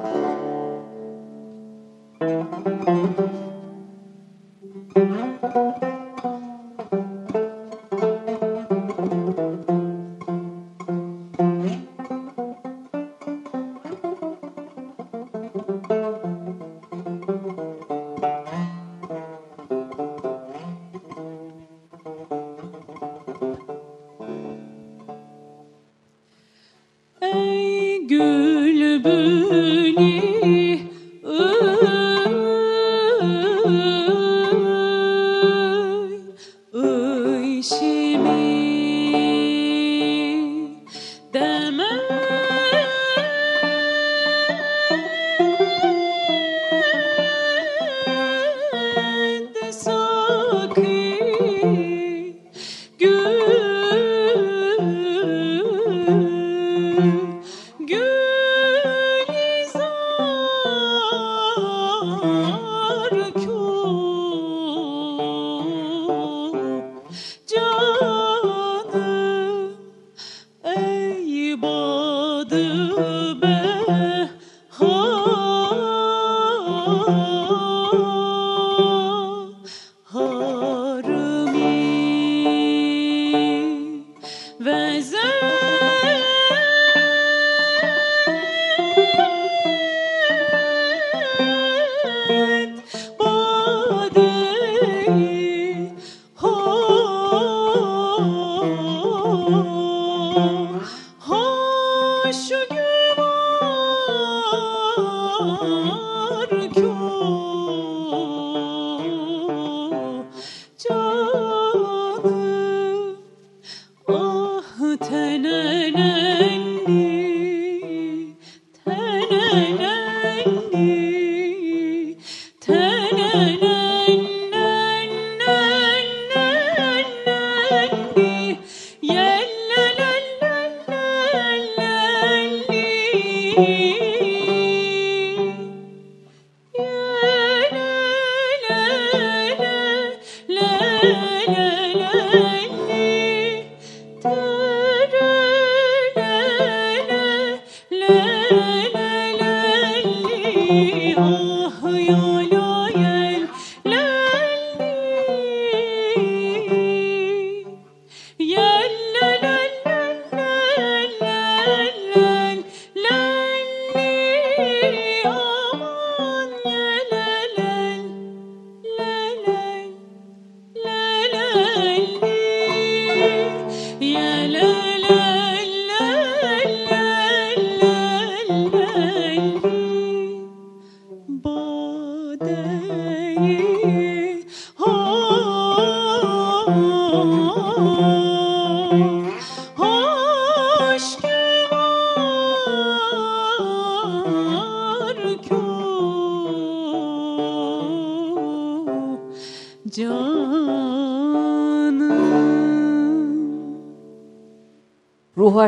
Música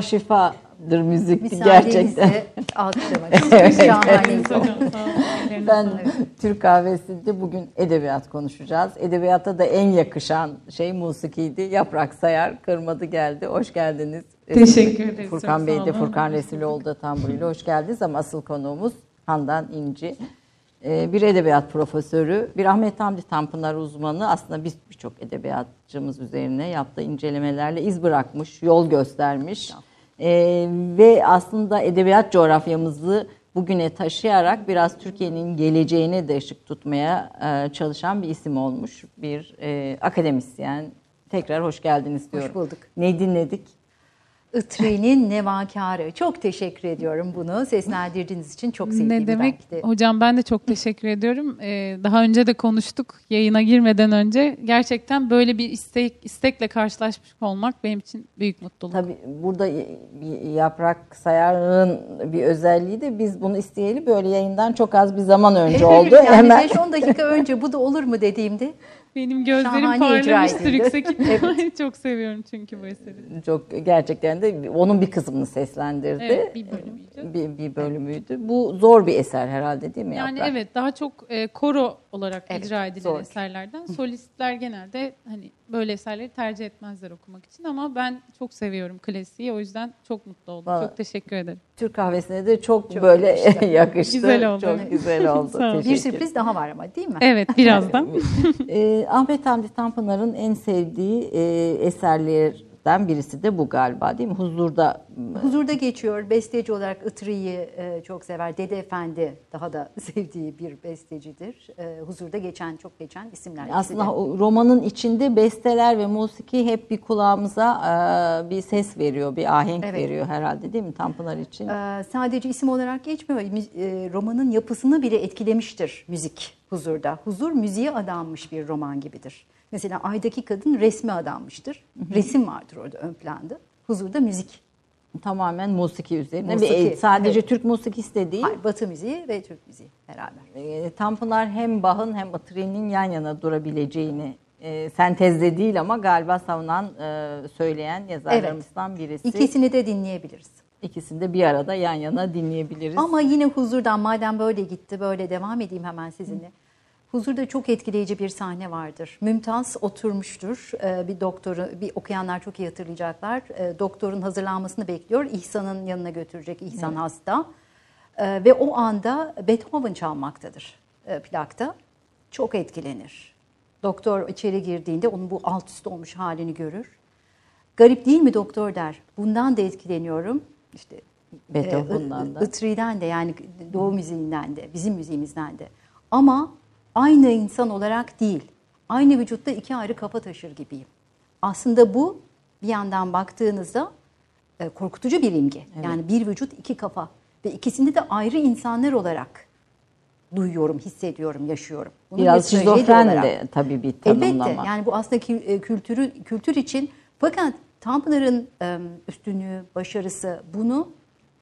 şifadır müzik gerçekten. alkışlamak. Şahaneydi. ben Türk kahvesinde bugün edebiyat konuşacağız. Edebiyatta da en yakışan şey musikiydi. Yaprak Sayar kırmadı geldi. Hoş geldiniz. Teşekkür ederiz. Furkan Bey de Furkan Resiloğlu da tamburuyla hoş geldiniz ama asıl konuğumuz Handan İnci. Ee, bir edebiyat profesörü, bir Ahmet Hamdi Tanpınar uzmanı aslında biz birçok edebiyatçımız üzerine yaptığı incelemelerle iz bırakmış, yol göstermiş. Ee, ve aslında edebiyat coğrafyamızı bugüne taşıyarak biraz Türkiye'nin geleceğine de ışık tutmaya e, çalışan bir isim olmuş. Bir e, akademisyen. Tekrar hoş geldiniz diyorum. Hoş bulduk. Ne dinledik? Itri'nin Nevakarı. Çok teşekkür ediyorum bunu. Seslendirdiğiniz için çok sevdiğim Ne demek? belki de. Hocam ben de çok teşekkür ediyorum. Ee, daha önce de konuştuk yayına girmeden önce. Gerçekten böyle bir istek istekle karşılaşmış olmak benim için büyük mutluluk. Tabii burada bir yaprak sayarın bir özelliği de biz bunu isteyeli böyle yayından çok az bir zaman önce oldu. yani Hemen 5-10 dakika önce bu da olur mu dediğimde Benim gözlerim Şahane parlamıştır yüksek ihtimalle. çok seviyorum çünkü bu eseri. çok gerçekten de onun bir kısmını seslendirdi. Evet bir bölümüydü. Bir, bir bölümüydü. Bu zor bir eser herhalde değil mi Yani Yaprak? evet daha çok e, koro olarak Evet, icra edilen zor. eserlerden. Solistler genelde hani böyle eserleri tercih etmezler okumak için ama ben çok seviyorum klasiği. O yüzden çok mutlu oldum. Vallahi- Çok teşekkür ederim. Türk kahvesine de çok, Çok böyle yakıştı. yakıştı. Güzel oldu. Çok güzel oldu. Bir sürpriz daha var ama değil mi? Evet birazdan. Ee, Ahmet Hamdi Tanpınar'ın en sevdiği e, eserlerden birisi de bu galiba değil mi? Huzurda Huzurda geçiyor. Besteci olarak Itri'yi e, çok sever. Dede Efendi daha da sevdiği bir bestecidir. E, huzurda geçen, çok geçen isimler. aslında de. romanın içinde besteler ve musiki hep bir kulağımıza e, bir ses veriyor, bir ahenk Evet. veriyor herhalde değil mi Tanpınar için? Sadece isim olarak geçmiyor. E, romanın yapısını bile etkilemiştir müzik huzurda. Huzur müziğe adanmış bir roman gibidir. Mesela Ay'daki kadın resme adanmıştır. Resim vardır orada ön planda. Huzurda müzik. Tamamen musiki üzerine. Musiki, Bir- sadece evet. Türk musikisi de değil. Hayır, Batı müziği ve Türk müziği beraber. E, Tanpınar hem Bach'ın hem Itri'nin yan yana durabileceğini e, sentezde değil ama galiba savunan, e, söyleyen yazarlarımızdan birisi. İkisini de dinleyebiliriz. İkisini de bir arada yan yana dinleyebiliriz. Ama yine huzurdan madem böyle gitti böyle devam edeyim hemen sizinle. Huzurda çok etkileyici bir sahne vardır. Mümtaz oturmuştur. Ee, bir doktoru, bir okuyanlar çok iyi hatırlayacaklar. Ee, doktorun hazırlanmasını bekliyor. İhsan'ın yanına götürecek. İhsan hasta. Ee, ve o anda Beethoven çalmaktadır e, plakta. Çok etkilenir. Doktor içeri girdiğinde onun bu alt üst olmuş halini görür. Garip değil mi doktor der. Bundan da etkileniyorum. İşte Beethoven'dan e, da. I- Itri'den de yani Doğu müziğinden de, bizim müziğimizden de. Ama aynı insan olarak değil. Aynı vücutta iki ayrı kafa taşır gibiyim. Aslında bu bir yandan baktığınızda e, korkutucu bir imge. Yani bir vücut iki kafa ve ikisini de ayrı insanlar olarak duyuyorum, hissediyorum, yaşıyorum. Bunu Biraz şizofren olarak- de tabii bir tanımlama. Elbette yani bu aslında e, kültürü kültür için fakat Tanpınar'ın e, üstünlüğü, başarısı bunu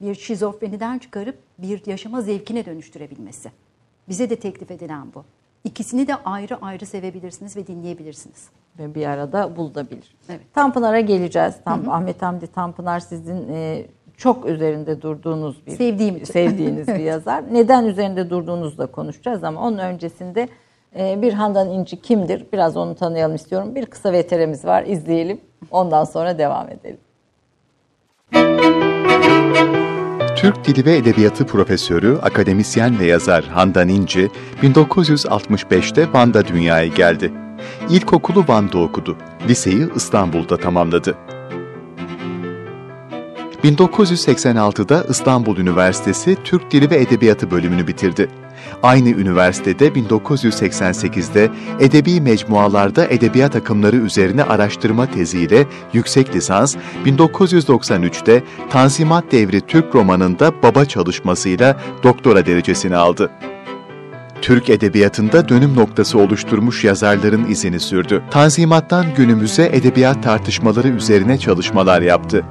bir şizofreniden çıkarıp bir yaşama zevkine dönüştürebilmesi. Bize de teklif edilen bu. İkisini de ayrı ayrı sevebilirsiniz ve dinleyebilirsiniz. ve bir arada bulunabilir. Evet. Tanpınar'a geleceğiz. Tam Ahmet Hamdi Tanpınar sizin e, çok üzerinde durduğunuz bir Sevdiğim için. sevdiğiniz bir yazar. Neden üzerinde durduğunuzu da konuşacağız ama onun öncesinde e, bir Handan İnci kimdir? Biraz onu tanıyalım istiyorum. Bir kısa veterimiz var. izleyelim. Ondan sonra devam edelim. Türk Dili ve Edebiyatı profesörü, akademisyen ve yazar Handan İnci, 1965'te Van'da dünyaya geldi. İlkokulu Van'da okudu. Liseyi İstanbul'da tamamladı. 1986'da İstanbul Üniversitesi Türk Dili ve Edebiyatı bölümünü bitirdi. Aynı üniversitede 1988'de edebi mecmualarda edebiyat akımları üzerine araştırma teziyle yüksek lisans, 1993'te Tanzimat Devri Türk romanında baba çalışmasıyla doktora derecesini aldı. Türk edebiyatında dönüm noktası oluşturmuş yazarların izini sürdü. Tanzimattan günümüze edebiyat tartışmaları üzerine çalışmalar yaptı.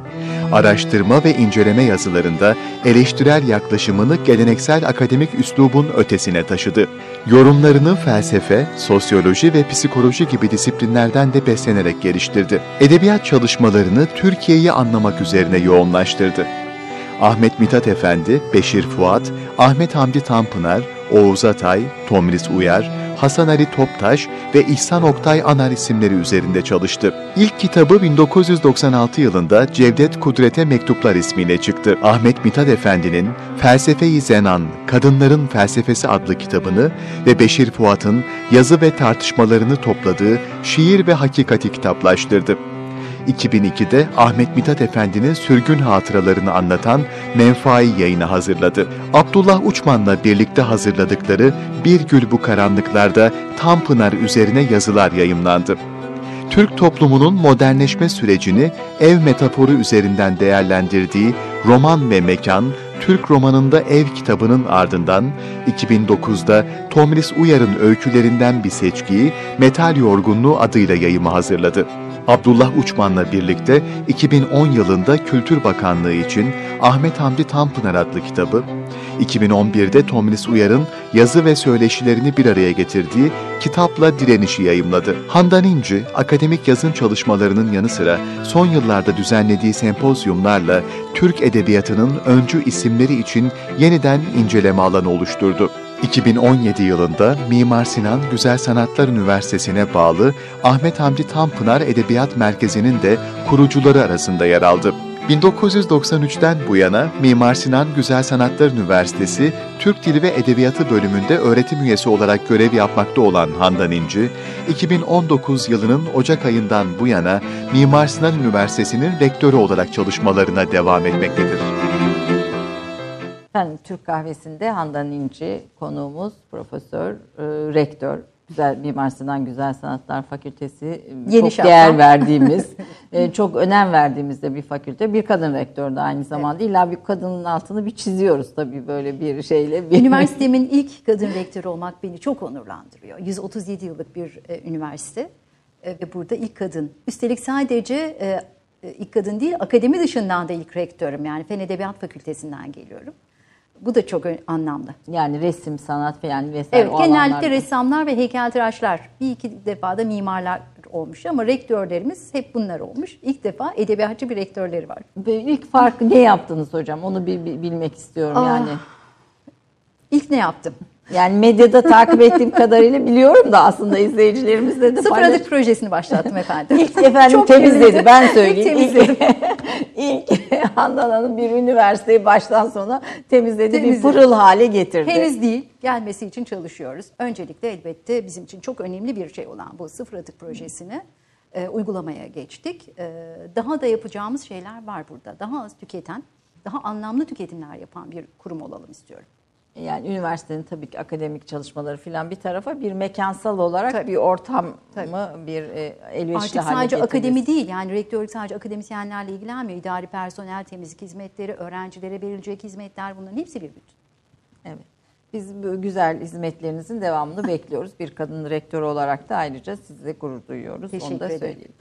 Araştırma ve inceleme yazılarında eleştirel yaklaşımını geleneksel akademik üslubun ötesine taşıdı. Yorumlarını felsefe, sosyoloji ve psikoloji gibi disiplinlerden de beslenerek geliştirdi. Edebiyat çalışmalarını Türkiye'yi anlamak üzerine yoğunlaştırdı. Ahmet Mithat Efendi, Beşir Fuat, Ahmet Hamdi Tanpınar, Oğuz Atay, Tomris Uyar, Hasan Ali Toptaş ve İhsan Oktay Anar isimleri üzerinde çalıştı. İlk kitabı 1996 yılında Cevdet Kudret'e Mektuplar ismiyle çıktı. Ahmet Mithat Efendi'nin Felsefe-i Zenan, Kadınların Felsefesi adlı kitabını ve Beşir Fuat'ın yazı ve tartışmalarını topladığı Şiir ve Hakikati kitaplaştırdı. 2002'de Ahmet Mithat Efendi'nin sürgün hatıralarını anlatan Menfai yayını hazırladı. Abdullah Uçman'la birlikte hazırladıkları Bir Gül Bu Karanlıklar'da Tanpınar üzerine yazılar yayımlandı. Türk toplumunun modernleşme sürecini ev metaforu üzerinden değerlendirdiği Roman ve Mekan, Türk romanında ev kitabının ardından 2009'da Tomris Uyar'ın öykülerinden bir seçkiyi Metal Yorgunluğu adıyla yayıma hazırladı. Abdullah Uçman'la birlikte 2010 yılında Kültür Bakanlığı için Ahmet Hamdi Tanpınar adlı kitabı, 2011'de Tomris Uyar'ın yazı ve söyleşilerini bir araya getirdiği Kitapla Direniş'i yayımladı. Handan İnci, akademik yazın çalışmalarının yanı sıra son yıllarda düzenlediği sempozyumlarla Türk Edebiyatı'nın öncü isimleri için yeniden inceleme alanı oluşturdu. 2017 yılında Mimar Sinan Güzel Sanatlar Üniversitesi'ne bağlı Ahmet Hamdi Tanpınar Edebiyat Merkezi'nin de kurucuları arasında yer aldı. 1993'ten bu yana Mimar Sinan Güzel Sanatlar Üniversitesi Türk Dili ve Edebiyatı bölümünde öğretim üyesi olarak görev yapmakta olan Handan İnci, 2019 yılının Ocak ayından bu yana Mimar Sinan Üniversitesi'nin rektörü olarak çalışmalarına devam etmektedir. Efendim Türk Kahvesi'nde Handan İnci konuğumuz, profesör, e, rektör. Güzel Mimar Sinan Güzel Sanatlar Fakültesi e, Yeni çok değer şapka. verdiğimiz, e, çok önem verdiğimiz de bir fakülte. Bir kadın rektör de aynı zamanda. İlla bir kadının altını bir çiziyoruz tabii böyle bir şeyle. Bir Üniversitemin ilk kadın rektörü olmak beni çok onurlandırıyor. 137 yıllık bir e, üniversite e, ve burada ilk kadın. Üstelik sadece e, e, ilk kadın değil, akademi dışından da ilk rektörüm. Yani Fen Edebiyat Fakültesinden geliyorum. Bu da çok anlamlı. Yani resim, sanat falan vesaire Evet, genellikle alanlarda. ressamlar ve heykeltıraşlar. Bir iki defa da mimarlar olmuş ama rektörlerimiz hep bunlar olmuş. İlk defa edebiyatçı bir rektörleri var. Ve ilk farkı ne yaptınız hocam? Onu bir, bir bilmek istiyorum Ah, yani. İlk ne yaptım? Yani medyada takip ettiğim kadarıyla biliyorum da aslında izleyicilerimizle de Sıfır paylaş- adık projesini başlattım efendim. İlk efendim Çok temizledi ben İlk söyleyeyim. İlk, temizledim. ilk Handan Hanım bir üniversiteyi baştan sona temizledi, bir Temizledi. pırıl hale getirdi. Henüz değil. Gelmesi için çalışıyoruz. Öncelikle elbette bizim için çok önemli bir şey olan bu sıfır atık projesini e, uygulamaya geçtik. E, daha da yapacağımız şeyler var burada. Daha az tüketen, daha anlamlı tüketimler yapan bir kurum olalım istiyorum. Yani üniversitenin tabii ki akademik çalışmaları falan bir tarafa bir mekansal olarak Tabii. bir ortam mı bir e, elverişli Artık sadece akademi değil yani rektörlük sadece akademisyenlerle ilgilenmiyor. İdari personel, temizlik hizmetleri, öğrencilere verilecek hizmetler bunların hepsi bir bütün. Evet. Biz bu güzel hizmetlerinizin devamını bekliyoruz. Bir kadın rektör olarak da ayrıca sizle gurur duyuyoruz. Onu Teşekkür da ederim. söyleyelim.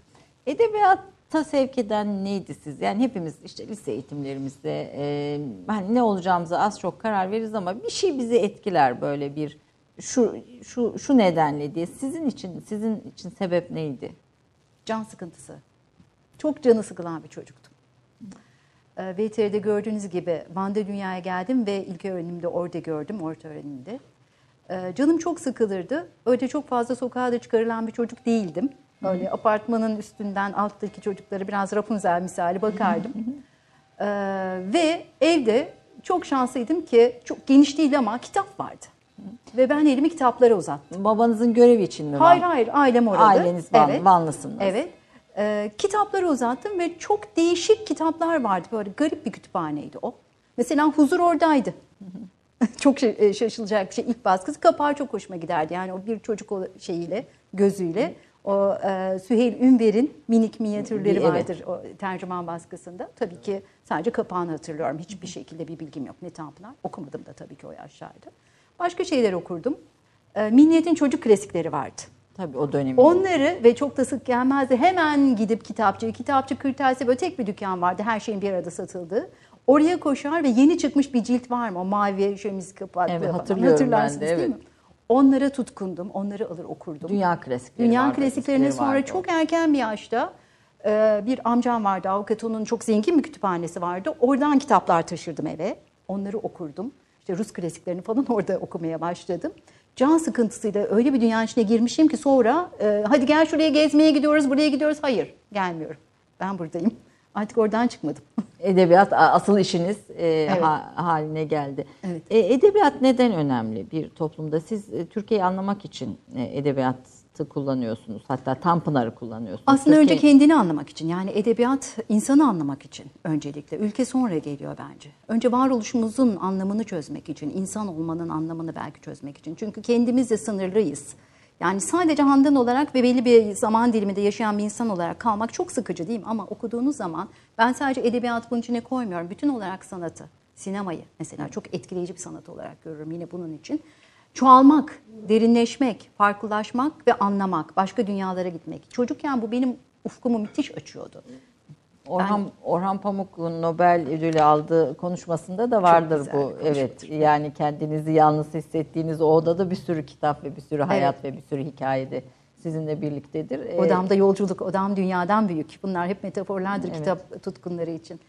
Edebiyata sevk eden neydi siz? Yani hepimiz işte lise eğitimlerimizde e, hani ne olacağımıza az çok karar veririz ama bir şey bizi etkiler böyle bir şu şu şu nedenle diye. Sizin için sizin için sebep neydi? Can sıkıntısı. Çok canı sıkılan bir çocuktum. Ee, VTR'de gördüğünüz gibi Van'da dünyaya geldim ve ilk öğrenimde orada gördüm, orta öğrenimde. Ee, canım çok sıkılırdı. Öyle çok fazla sokağa da çıkarılan bir çocuk değildim. Öyle apartmanın üstünden alttaki çocuklara biraz Rapunzel misali bakardım. Ee, ve evde çok şanslıydım ki çok geniş değil ama kitap vardı. Ve ben elimi kitaplara uzattım. Babanızın görevi için mi? Hayır Van? hayır ailem orada. Aileniz Van, Vanlısınız. Evet. Ee, kitapları uzattım ve çok değişik kitaplar vardı. Böyle garip bir kütüphaneydi o. Mesela Huzur oradaydı. çok şey- e, şaşılacak bir şey. İlk baskısı kapağı çok hoşuma giderdi. Yani o bir çocuk şeyiyle, gözüyle. O e, Süheyl Ünver'in minik minyatürleri Evet. vardır o tercüman baskısında. Tabii ki sadece kapağını hatırlıyorum. Hiçbir şekilde bir bilgim yok. Ne Tanpınar. Okumadım da tabii ki o yaşlarda. Başka şeyler okurdum. E, Milliyet'in çocuk klasikleri vardı. Tabii o dönemin. Onları ve çok da sık gelmezdi. Hemen gidip kitapçı, kitapçı kırtasiye böyle tek bir dükkan vardı. Her şeyin bir arada satıldığı. Oraya koşar ve yeni çıkmış bir cilt var mı? O mavi şemiz kapaklı Evet, hatırlıyorum ben de, Hatırlarsınız değil evet. mi? Onlara tutkundum. Onları alır okurdum. Dünya klasikleri Dünya vardı, klasiklerine sonra vardı. çok erken bir yaşta e, bir amcam vardı. Avukat onun çok zengin bir kütüphanesi vardı. Oradan kitaplar taşırdım eve. Onları okurdum. İşte Rus klasiklerini falan orada okumaya başladım. Can sıkıntısıyla öyle bir dünyanın içine girmişim ki sonra e, hadi gel şuraya gezmeye gidiyoruz, buraya gidiyoruz. Hayır, gelmiyorum. Ben buradayım. Artık oradan çıkmadım. Edebiyat asıl işiniz e, Evet. ha- haline geldi. Evet. E, edebiyat neden önemli bir toplumda? Siz e, Türkiye'yi anlamak için e, edebiyatı kullanıyorsunuz. Hatta Tanpınar'ı kullanıyorsunuz. Aslında önce Türkiye- kendini anlamak için yani edebiyat insanı anlamak için öncelikle. Ülke sonra geliyor bence. Önce varoluşumuzun anlamını çözmek için, insan olmanın anlamını belki çözmek için. Çünkü kendimiz de sınırlıyız. Yani sadece handan olarak ve belli bir zaman diliminde yaşayan bir insan olarak kalmak çok sıkıcı değil mi? Ama okuduğunuz zaman ben sadece edebiyat bunun içine koymuyorum. Bütün olarak sanatı, sinemayı mesela çok etkileyici bir sanat olarak görüyorum yine bunun için. Çoğalmak, derinleşmek, farklılaşmak ve anlamak, başka dünyalara gitmek. Çocukken bu benim ufkumu müthiş açıyordu. Orhan Orhan Pamuk'un Nobel ödülü aldığı konuşmasında da vardır güzel bu. Evet. Yani kendinizi yalnız hissettiğiniz o odada bir sürü kitap ve bir sürü hayat ve bir sürü hikayede sizinle birliktedir. E, Odamda yolculuk, odam dünyadan büyük. Bunlar hep metaforlardır Evet. kitap tutkunları için.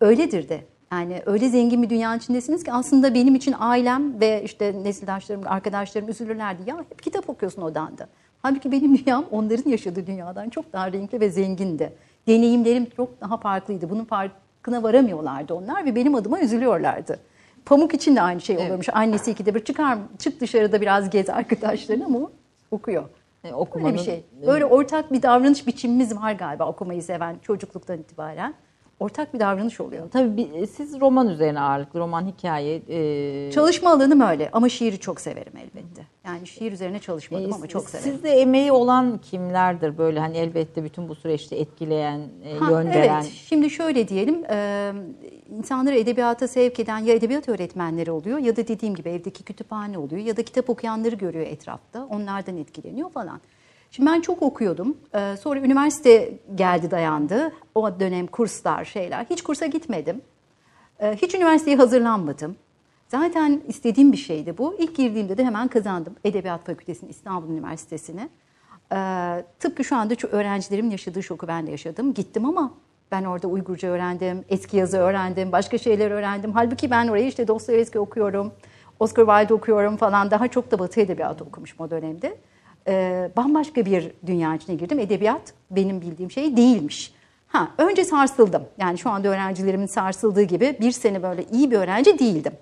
Öyledir de. Yani öyle zengin bir dünyanın içindesiniz ki aslında benim için ailem ve işte nesildaşlarım, arkadaşlarım üzülürlerdi. Ya hep kitap okuyorsun odanda. Halbuki benim dünyam onların yaşadığı dünyadan çok daha renkli ve zengindi. Deneyimlerim çok daha farklıydı. Bunun farkına varamıyorlardı onlar ve benim adıma üzülüyorlardı. Pamuk için de aynı şey oluyormuş. Annesi ikide bir çıkar, çık dışarıda biraz gez arkadaşlarına ama okuyor. E, Böyle okumanın bir şey. Böyle ortak bir davranış biçimimiz var galiba okumayı seven çocukluktan itibaren. Ortak bir davranış oluyor. Tabii bir- siz roman üzerine ağırlıklı, roman hikaye. e, Çalışma alanım öyle ama şiiri çok severim elbette. Yani şiir üzerine çalışmadım e, ama çok severim. Sizde emeği olan kimlerdir böyle hani elbette bütün bu süreçte etkileyen, e, Ha, yön veren? Evet, şimdi şöyle diyelim, e, insanları edebiyata sevk eden ya edebiyat öğretmenleri oluyor ya da dediğim gibi evdeki kütüphane oluyor ya da kitap okuyanları görüyor etrafta, onlardan etkileniyor falan. Şimdi ben çok okuyordum, E, sonra üniversite geldi dayandı, o dönem kurslar şeyler, hiç kursa gitmedim, E, hiç üniversiteye hazırlanmadım. Zaten istediğim bir şeydi bu. İlk girdiğimde de hemen kazandım Edebiyat Fakültesini İstanbul Üniversitesi'ne. Ee, tıpkı şu anda şu öğrencilerimin yaşadığı şoku ben de yaşadım. Gittim ama ben orada Uygurca öğrendim, eski yazı öğrendim, başka şeyler öğrendim. Halbuki ben oraya işte Dostoyevski okuyorum, Oscar Wilde okuyorum falan. Daha çok da Batı Edebiyatı okumuşum o dönemde. Ee, bambaşka bir dünya içine girdim. Edebiyat benim bildiğim şey değilmiş. Ha, önce sarsıldım. Yani şu anda öğrencilerimin sarsıldığı gibi bir sene böyle iyi bir öğrenci değildim.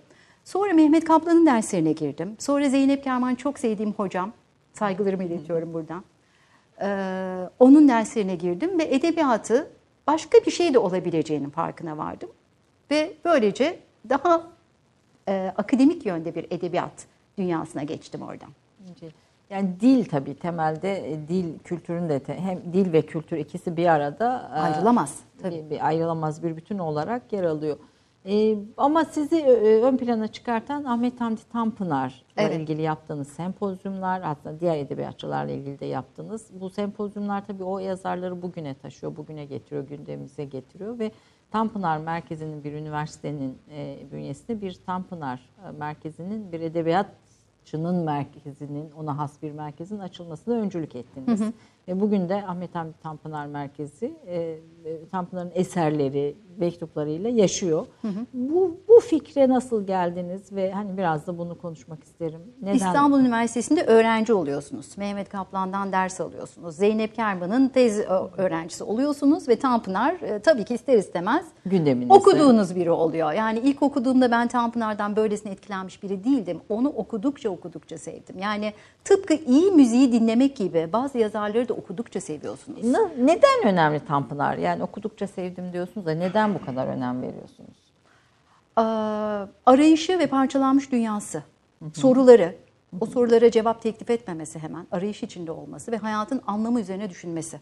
Sonra Mehmet Kaplan'ın derslerine girdim. Sonra Zeynep Kerman çok sevdiğim hocam. Saygılarımı iletiyorum buradan. Ee, onun derslerine girdim ve edebiyatı başka bir şey de olabileceğinin farkına vardım. Ve böylece daha e, akademik yönde bir edebiyat dünyasına geçtim oradan. Yani dil tabii temelde e, dil kültürün de te- hem dil ve kültür ikisi bir arada e, Ayrılamaz, tabii. Bir, bir ayrılamaz bir bütün olarak yer alıyor. E, ama sizi e, ön plana çıkartan Ahmet Hamdi Tanpınar'la Evet. ilgili yaptığınız sempozyumlar, hatta diğer edebiyatçılarla ilgili de yaptığınız bu sempozyumlar tabii o yazarları bugüne taşıyor, bugüne getiriyor, gündemimize getiriyor ve Tanpınar Merkezi'nin bir üniversitenin e, bünyesinde bir Tanpınar e, Merkezi'nin bir edebiyatçının merkezinin, ona has bir merkezin açılmasına öncülük ettiniz. Ve bugün de Ahmet Hamdi Tanpınar Merkezi e, e, Tanpınar'ın eserleri, mektuplarıyla yaşıyor. Bu bu fikre nasıl geldiniz ve hani biraz da bunu konuşmak isterim. Neden? İstanbul Üniversitesi'nde öğrenci oluyorsunuz. Mehmet Kaplan'dan ders alıyorsunuz. Zeynep Kerman'ın tez öğrencisi oluyorsunuz ve Tanpınar e, tabii ki ister istemez Gündeminizde. okuduğunuz biri oluyor. Yani ilk okuduğumda ben Tanpınar'dan böylesine etkilenmiş biri değildim. Onu okudukça okudukça sevdim. Yani tıpkı iyi müziği dinlemek gibi bazı yazarları da okudukça seviyorsunuz. Na- Neden önemli Tanpınar? Yani okudukça sevdim diyorsunuz da neden bu kadar önem veriyorsunuz? Ee, arayışı ve parçalanmış dünyası, soruları, o sorulara cevap teklif etmemesi hemen, arayış içinde olması ve hayatın anlamı üzerine düşünmesi.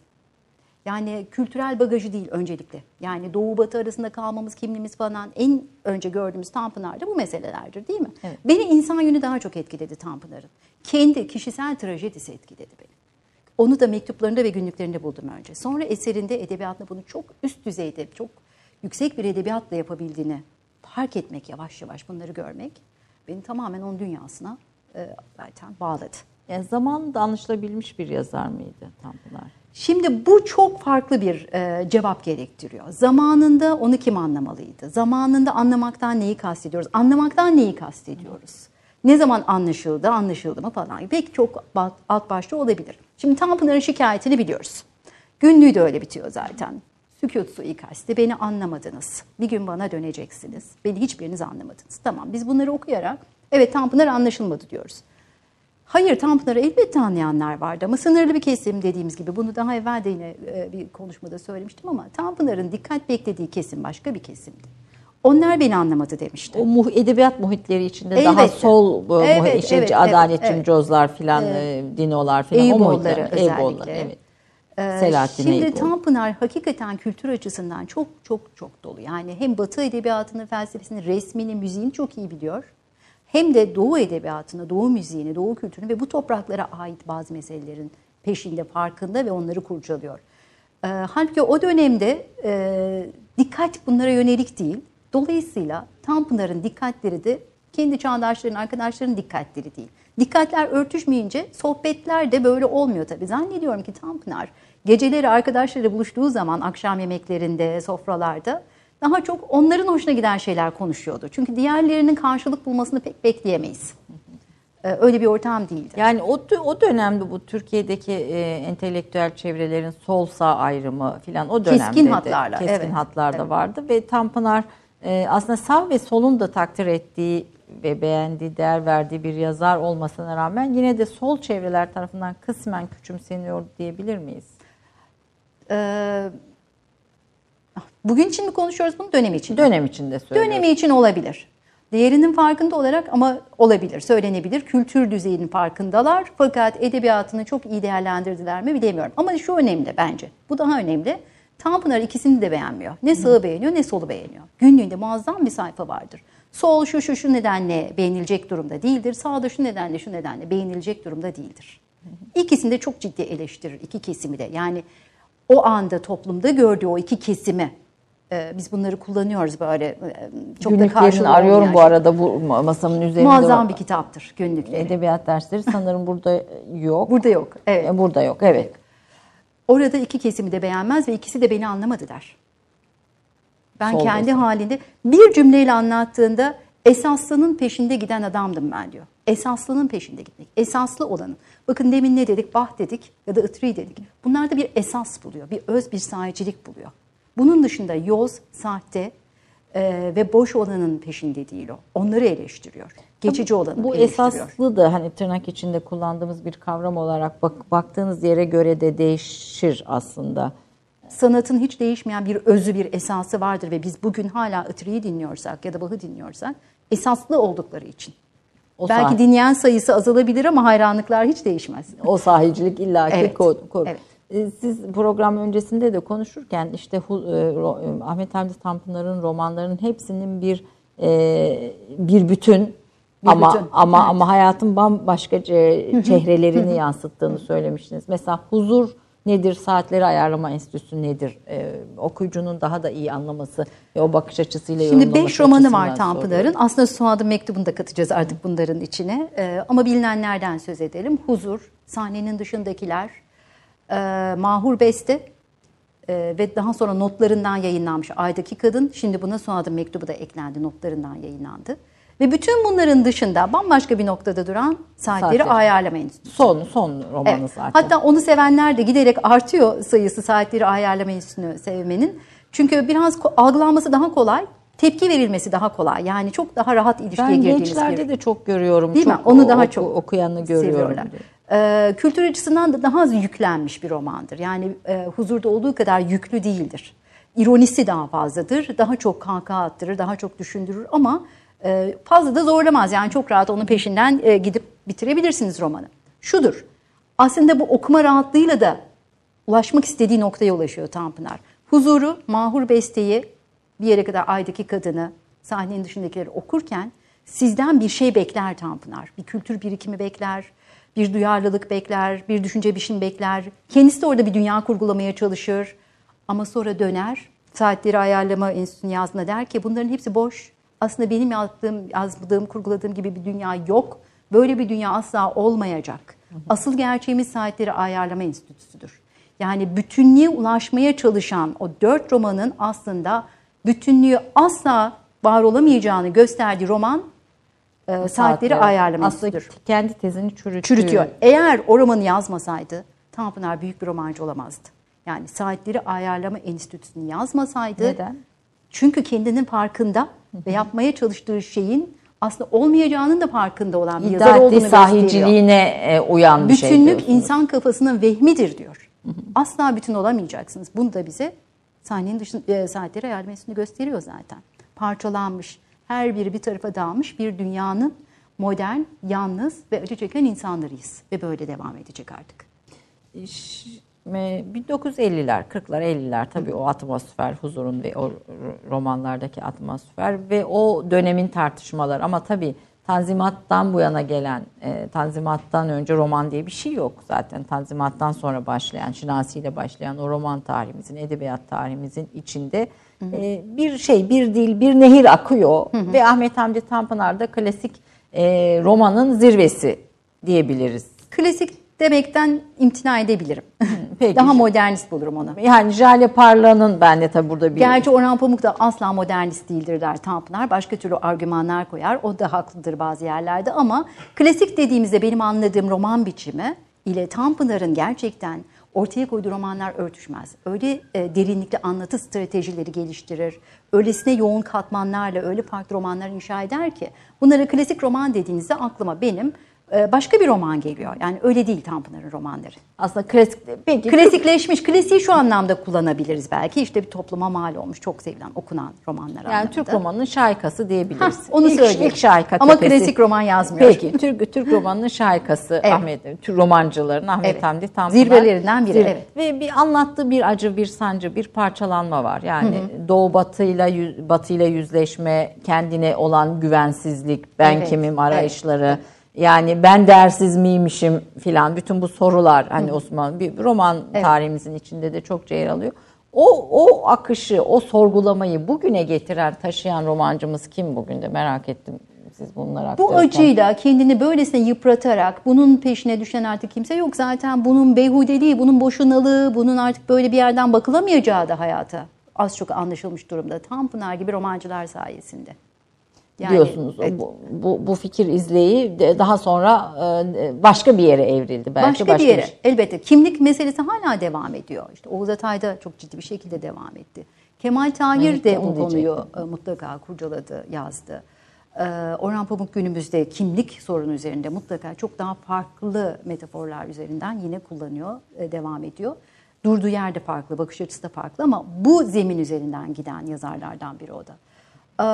Yani kültürel bagajı değil öncelikle. Yani doğu batı arasında kalmamız, kimliğimiz falan en önce gördüğümüz Tanpınar'da bu meselelerdir değil mi? Evet. Beni insan yönü daha çok etkiledi Tanpınar'ın. Kendi kişisel trajedisi etkiledi beni. Onu da mektuplarında ve günlüklerinde buldum önce. Sonra eserinde edebiyatla bunu çok üst düzeyde, çok yüksek bir edebiyatla yapabildiğini fark etmek yavaş yavaş bunları görmek beni tamamen onun dünyasına e, zaten bağladı. Yani zamanında anlaşılabilmiş bir yazar mıydı Tanpınar? Şimdi bu çok farklı bir e, cevap gerektiriyor. Zamanında onu kim anlamalıydı? Zamanında anlamaktan neyi kastediyoruz? Anlamaktan neyi kastediyoruz? Ne zaman anlaşıldı, anlaşıldı mı falan. Pek çok alt başta olabilir. Şimdi Tanpınar'ın şikayetini biliyoruz. Günlüğü de öyle bitiyor zaten. Sükut suikasti, beni anlamadınız. Bir gün bana döneceksiniz. Beni hiçbiriniz anlamadınız. Tamam biz bunları okuyarak evet Tanpınar anlaşılmadı diyoruz. Hayır Tanpınar'ı elbette anlayanlar vardı ama sınırlı bir kesim dediğimiz gibi bunu daha evvel de yine e, bir konuşmada söylemiştim ama Tanpınar'ın dikkat beklediği kesim başka bir kesimdi. Onlar beni anlamadı demişti. O muh, edebiyat muhitleri içinde daha Elbette. sol bu Evet, muhit, şey, evet, Adalet evet, evet. Cozlar filan, e, Dinolar filan Eyüboğulları özellikle. Eyüboğulları, evet. Ee, Selahattin Şimdi Eyüboğlu. Tanpınar hakikaten kültür açısından çok çok çok dolu. Yani hem Batı edebiyatını, felsefesini, resmini, müziğini çok iyi biliyor. Hem de Doğu edebiyatını, Doğu müziğini, Doğu kültürünü ve bu topraklara ait bazı meselelerin peşinde, farkında ve onları kurcalıyor. Ee, halbuki o dönemde e, dikkat bunlara yönelik değil. Dolayısıyla Tanpınar'ın dikkatleri de kendi çağdaşlarının, arkadaşlarının dikkatleri değil. Dikkatler örtüşmeyince sohbetler de böyle olmuyor tabii. Zannediyorum ki Tanpınar geceleri arkadaşları buluştuğu zaman akşam yemeklerinde, sofralarda daha çok onların hoşuna giden şeyler konuşuyordu. Çünkü diğerlerinin karşılık bulmasını pek bekleyemeyiz. Ee, öyle bir ortam değildi. Yani o o dönemde bu Türkiye'deki e, entelektüel çevrelerin sol sağ ayrımı filan o dönemde Keskin hatlarla, keskin evet. hatlarda Evet. vardı ve Tanpınar e, aslında sağ ve solun da takdir ettiği ve beğendiği, değer verdiği bir yazar olmasına rağmen yine de sol çevreler tarafından kısmen küçümseniyor diyebilir miyiz? Ee, bugün için mi konuşuyoruz bunu dönem için? Dönem içinde söylüyorum. Dönemi için olabilir. Değerinin farkında olarak ama olabilir, söylenebilir. Kültür düzeyinin farkındalar. Fakat edebiyatını çok iyi değerlendirdiler mi bilemiyorum. Ama şu önemli bence. Bu daha önemli. Tanpınar ikisini de beğenmiyor. Ne sağı beğeniyor ne solu beğeniyor. Günlüğünde muazzam bir sayfa vardır. Sol şu şu şu nedenle beğenilecek durumda değildir. Sağda şu nedenle şu nedenle beğenilecek durumda değildir. İkisini de çok ciddi eleştirir iki kesimi de. Yani o anda toplumda gördüğü o iki kesimi e, biz bunları kullanıyoruz böyle e, çok da Günlüklerini karşılığı arıyorum olmayan bu şey. arada bu masamın üzerinde. Muazzam var. bir kitaptır günlükleri. Edebiyat dersleri sanırım burada yok. Burada yok. Evet. E, Burada yok evet. Orada iki kesimi de beğenmez ve ikisi de beni anlamadı der. Ben Sol kendi basın. halinde bir cümleyle anlattığında esaslının peşinde giden adamdım ben diyor. Esaslının peşinde gitmek. Esaslı olanın. Bakın demin ne dedik? Bah dedik ya da ıtri dedik. Bunlarda bir esas buluyor. Bir öz bir sahicilik buluyor. Bunun dışında yoz, sahte e, ve boş olanın peşinde değil o. Onları eleştiriyor. Geçici olanı Bu esaslı da hani tırnak içinde kullandığımız bir kavram olarak bak, baktığınız yere göre de değişir aslında. sanatın hiç değişmeyen bir özü, bir esası vardır ve biz bugün hala Itri'yi dinliyorsak ya da Bach'ı dinliyorsak esaslı oldukları için. O Belki sah- dinleyen sayısı azalabilir ama hayranlıklar hiç değişmez. o sahicilik illaki Evet, ko- korur. evet. E, Siz program öncesinde de konuşurken işte e, e, Ahmet Hamdi Tanpınar'ın romanlarının hepsinin bir e, bir bütün Bir ama bütün, ama evet. ama hayatın bambaşka çehrelerini yansıttığını söylemiştiniz. Mesela huzur nedir? Saatleri ayarlama enstitüsü nedir? E, okuyucunun daha da iyi anlaması ve o bakış açısıyla Şimdi beş romanı var Tanpınar'ın. Aslında Suad'ın mektubunu da katacağız artık bunların içine. Ee, ama bilinenlerden söz edelim. Huzur, sahnenin dışındakiler, e, Mahur Beste e, ve daha sonra notlarından yayınlanmış Ay'daki Kadın. Şimdi buna Suad'ın mektubu da eklendi, notlarından yayınlandı. Ve bütün bunların dışında bambaşka bir noktada duran Saatleri Saatleri. Ayarlama Enstitüsü. son son romanı Evet. zaten. Hatta onu sevenler de giderek artıyor sayısı saatleri ayarlama enstitüsünü sevmenin. Çünkü biraz ko- algılanması daha kolay, tepki verilmesi daha kolay. Yani çok daha rahat ilişkiye ben girdiğiniz gençlerde bir de çok görüyorum. Değil çok mi? Onu o- daha çok okuyanı görüyorum. seviyorlar. Ee, kültür açısından da daha az yüklenmiş bir romandır. Yani e, huzurda olduğu kadar yüklü değildir. İronisi daha fazladır. Daha çok kahkaha attırır, daha çok düşündürür ama e, fazla da zorlamaz. Yani çok rahat onun peşinden e, gidip bitirebilirsiniz romanı. Şudur. Aslında bu okuma rahatlığıyla da ulaşmak istediği noktaya ulaşıyor Tanpınar. Huzuru, mahur besteyi, bir yere kadar aydaki kadını, sahnenin dışındakileri okurken sizden bir şey bekler Tanpınar. Bir kültür birikimi bekler, bir duyarlılık bekler, bir düşünce biçim bekler. Kendisi de orada bir dünya kurgulamaya çalışır. Ama sonra döner, saatleri ayarlama enstitüsünün yazdığında der ki bunların hepsi boş. Aslında benim yazdığım, yazdığım, kurguladığım gibi bir dünya yok. Böyle bir dünya asla olmayacak. Asıl gerçeğimiz saatleri ayarlama enstitüsüdür. Yani bütünlüğe ulaşmaya çalışan o dört romanın aslında bütünlüğü asla var olamayacağını gösterdiği roman e, saatleri ayarlama Aslında kendi tezini çürütüyor. Çürütüyor. Eğer o romanı yazmasaydı Tanpınar büyük bir romancı olamazdı. Yani saatleri ayarlama enstitüsünü yazmasaydı. Neden? Çünkü kendinin farkında ve yapmaya çalıştığı şeyin aslında olmayacağının da farkında olan bir yazar İddia olduğunu ettiği gösteriyor. sahiciliğine e, uyan bir şey Bütünlük insan kafasının vehmidir diyor. Asla bütün olamayacaksınız. Bunu da bize sahnenin dışında e, saatleri ayarlamasını gösteriyor zaten. Parçalanmış, her biri bir tarafa dağılmış bir dünyanın modern, yalnız ve acı çeken insanlarıyız. Ve böyle devam edecek artık. 1950'ler, 40'lar, 50'ler tabii o atmosfer, huzurun ve o romanlardaki atmosfer ve o dönemin tartışmaları ama tabii Tanzimat'tan bu yana gelen, e, Tanzimat'tan önce roman diye bir şey yok zaten. Tanzimat'tan sonra başlayan, Şinasi ile başlayan o roman tarihimizin, edebiyat tarihimizin içinde e, bir şey, bir dil, bir nehir akıyor ve Ahmet Hamdi Tanpınar da klasik e, romanın zirvesi diyebiliriz. Klasik demekten imtina edebilirim. peki. Daha modernist bulurum onu. Yani Jale Parla'nın ben de tabii burada bir... Gerçi Orhan Pamuk da asla modernist değildir der Tanpınar. Başka türlü argümanlar koyar. O da haklıdır bazı yerlerde ama klasik dediğimizde benim anladığım roman biçimi ile Tanpınar'ın gerçekten ortaya koyduğu romanlar örtüşmez. Öyle e, derinlikli anlatı stratejileri geliştirir. Öylesine yoğun katmanlarla öyle farklı romanlar inşa eder ki bunlara klasik roman dediğinizde aklıma benim başka bir roman geliyor. Yani öyle değil Tanpınar'ın romanları. Aslında klasik... Peki Klasikleşmiş, klasiği şu anlamda kullanabiliriz belki. İşte bir topluma mal olmuş, çok sevilen, okunan romanlar Yani anlamında. Türk romanının şaikası diyebiliriz. Hah, onu İlk- söyleyeyim. ilk şaika Ama tepesi. klasik roman yazmıyor. Peki Türk Türk romanının şaikası Evet. Ahmet Türk romancıların Ahmet Evet. Hamdi Tanpınar. Zirvelerinden biri, evet. Ve bir anlattığı bir acı, bir sancı, bir parçalanma var. Yani Doğu Batı'yla Batı'yla yüzleşme, kendine olan güvensizlik, ben Evet, kimim arayışları. Yani ben değersiz miymişim filan bütün bu sorular hani Osman bir roman Evet. tarihimizin içinde de çokça yer alıyor. O o akışı, o sorgulamayı bugüne getiren, taşıyan romancımız kim bugün de merak ettim siz bunları Bu acıyla kendini böylesine yıpratarak bunun peşine düşen artık kimse yok. Zaten bunun beyhudeliği, bunun boşunalığı, bunun artık böyle bir yerden bakılamayacağı da hayata az çok anlaşılmış durumda. Tanpınar gibi romancılar sayesinde. Yani, diyorsunuz. evet. Bu, bu, bu fikir izleyi daha sonra e, başka bir yere evrildi belki. Başka, bir yere. şey. Elbette. Kimlik meselesi hala devam ediyor. İşte Oğuz Atay da çok ciddi bir şekilde devam etti. Kemal Tahir Evet, de bu konuyu e, mutlaka kurcaladı, yazdı. Ee, Orhan Pamuk günümüzde kimlik sorunu üzerinde mutlaka çok daha farklı metaforlar üzerinden yine kullanıyor, e, devam ediyor. Durduğu yerde farklı, bakış açısı da farklı ama bu zemin üzerinden giden yazarlardan biri o da. Ee,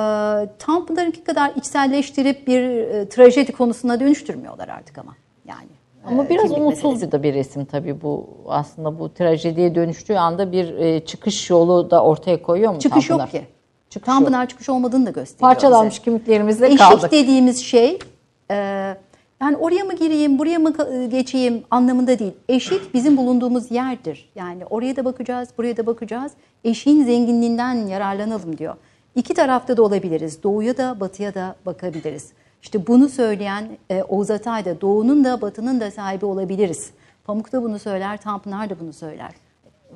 Tanpınar'ınki kadar içselleştirip bir e, trajedi konusuna dönüştürmüyorlar artık ama. Yani Ama e, biraz umutsuz meselesi. bir resim tabii bu aslında bu trajediye dönüştüğü anda bir e, çıkış yolu da ortaya koyuyor mu Çıkış Tanpınar? yok ki. Çıkış Tanpınar çıkış olmadığını da gösteriyor Parçalanmış bize. kimliklerimizle Eşik kaldık. dediğimiz şey e, yani oraya mı gireyim, buraya mı geçeyim anlamında değil. Eşik bizim bulunduğumuz yerdir. Yani oraya da bakacağız, buraya da bakacağız. Eşiğin zenginliğinden yararlanalım diyor. İki tarafta da olabiliriz. Doğuya da batıya da bakabiliriz. İşte bunu söyleyen e, Oğuz Atay da doğunun da batının da sahibi olabiliriz. Pamuk da bunu söyler, Tanpınar da bunu söyler.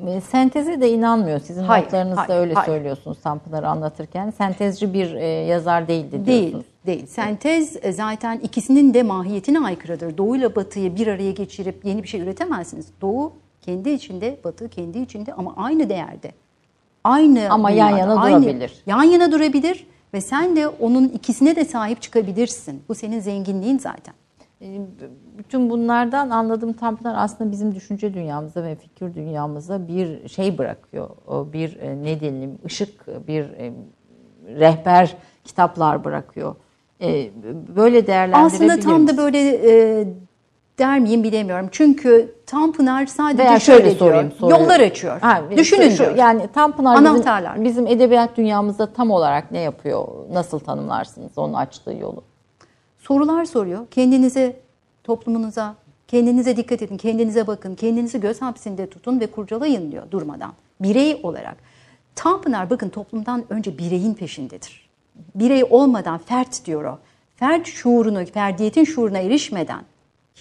E, Senteze de inanmıyor. Sizin Hayır, notlarınızda hayır, öyle hayır. söylüyorsunuz Tanpınar'ı anlatırken. Sentezci bir e, yazar değildi Değil, diyorsunuz. değil. Sentez e, zaten ikisinin de mahiyetine aykırıdır. Doğu ile Batı'yı bir araya geçirip yeni bir şey üretemezsiniz. Doğu kendi içinde, Batı kendi içinde ama aynı değerde. Aynı Ama yan yana aynı- durabilir. Yan yana durabilir ve sen de onun ikisine de sahip çıkabilirsin. Bu senin zenginliğin zaten. E, Bütün bunlardan anladığım Tanpınar aslında bizim düşünce dünyamıza ve fikir dünyamıza bir şey bırakıyor. O bir e, ne diyelim ışık, bir e, rehber kitaplar bırakıyor. E, Böyle değerlendirebiliriz. Aslında tam da böyle e, der miyim bilemiyorum. Çünkü Tanpınar sadece Veya şöyle, şöyle sorayım. diyor. soruyu. Yollar açıyor. Ha, Düşünün şu- diyor. Yani Tanpınar bizim, Anahtarlar. bizim edebiyat dünyamızda tam olarak ne yapıyor? Nasıl tanımlarsınız onun açtığı yolu? sorular soruyor. Kendinize, toplumunuza, kendinize dikkat edin, kendinize bakın, kendinizi göz hapsinde tutun ve kurcalayın diyor durmadan. Birey olarak. Tanpınar bakın toplumdan önce bireyin peşindedir. Birey olmadan fert diyor o. Fert şuurunu, ferdiyetin şuuruna erişmeden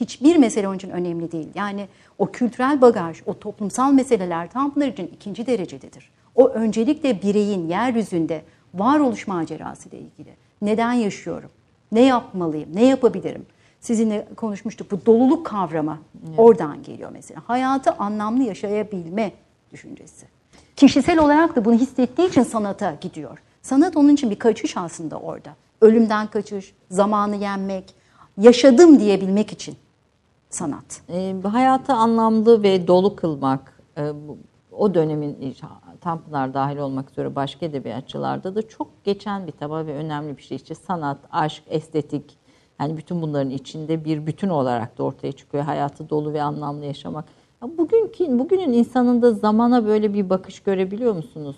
hiçbir mesele onun için önemli değil. Yani o kültürel bagaj, o toplumsal meseleler Tanpınar için ikinci derecededir. O öncelikle bireyin yeryüzünde varoluş macerası ile ilgili. Neden yaşıyorum? Ne yapmalıyım? Ne yapabilirim? Sizinle konuşmuştuk. Bu doluluk kavramı oradan geliyor mesela. Hayatı anlamlı yaşayabilme düşüncesi. Kişisel olarak da bunu hissettiği için sanata gidiyor. Sanat onun için bir kaçış aslında orada. Ölümden kaçış, zamanı yenmek, yaşadım diyebilmek için sanat. E, hayatı anlamlı ve dolu kılmak, e, bu- o dönemin Tanpınar dahil olmak üzere başka edebiyatçılarda da çok geçen bir taba ve önemli bir şey. İşte sanat, aşk, estetik, yani bütün bunların içinde bir bütün olarak da ortaya çıkıyor. Hayatı dolu ve anlamlı yaşamak. Ya bugünkü, bugünün insanında zamana böyle bir bakış görebiliyor musunuz?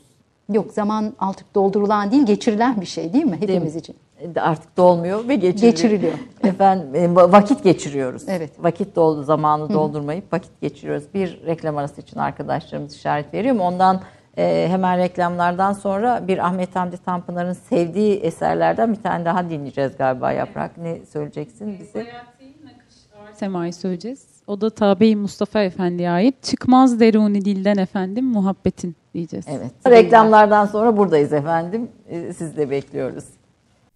Yok zaman artık doldurulan değil geçirilen bir şey değil mi hepimiz için? Artık dolmuyor ve geçiriliyor. Geçiriliyor. Efendim e, vakit geçiriyoruz. Evet. Vakit doldu zamanı doldurmayıp vakit geçiriyoruz. Bir reklam arası için arkadaşlarımız işaret veriyor mu? Ondan e, hemen reklamlardan sonra bir Ahmet Hamdi Tanpınar'ın sevdiği eserlerden bir tane daha dinleyeceğiz galiba Yaprak. Ne söyleyeceksin bize? Hayati nakış semayı söyleyeceğiz. O da Tabe-i Mustafa Efendi'ye ait. Çıkmaz deruni dilden efendim muhabbetin diyeceğiz. Evet. Reklamlardan sonra buradayız efendim. Ee, Siz de bekliyoruz.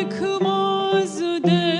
Çıkmaz deruni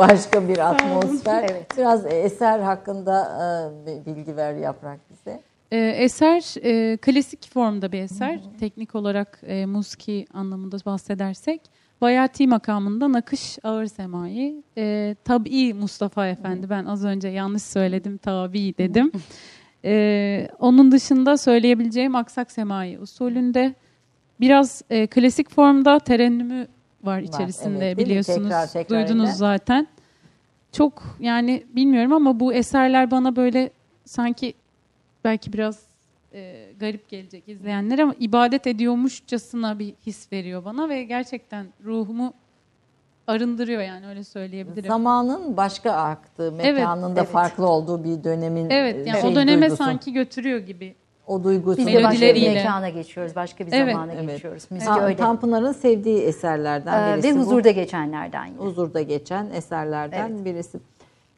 Başka bir atmosfer. Evet. Biraz eser hakkında e, bilgi ver Yaprak bize. Ee, eser e, klasik formda bir eser. Teknik olarak e, muski anlamında bahsedersek. Bayati makamında nakış ağır semai. E, tabi Mustafa Efendi. Ben az önce yanlış söyledim. Tabi dedim. E, onun dışında söyleyebileceğim aksak semai usulünde. Biraz e, klasik formda terennümü var içerisinde evet, biliyorsunuz. Tekrar, tekrar Duydunuz edilen. zaten. Çok yani bilmiyorum ama bu eserler bana böyle sanki belki biraz e, garip gelecek izleyenlere ama ibadet ediyormuşçasına bir his veriyor bana ve gerçekten ruhumu arındırıyor yani öyle söyleyebilirim. Zamanın başka aktığı, Evet, mekanında evet. farklı olduğu bir dönemin evet yani şey o döneme duygusu. sanki götürüyor gibi. O duygusu. Biz de başka bir mekana geçiyoruz, başka bir Evet, zamana evet. geçiyoruz. Müzik Ta- öyle. Tanpınar'ın sevdiği eserlerden Ee, birisi ve bu. huzurda geçenlerden yine. Huzurda geçen eserlerden Evet. birisi.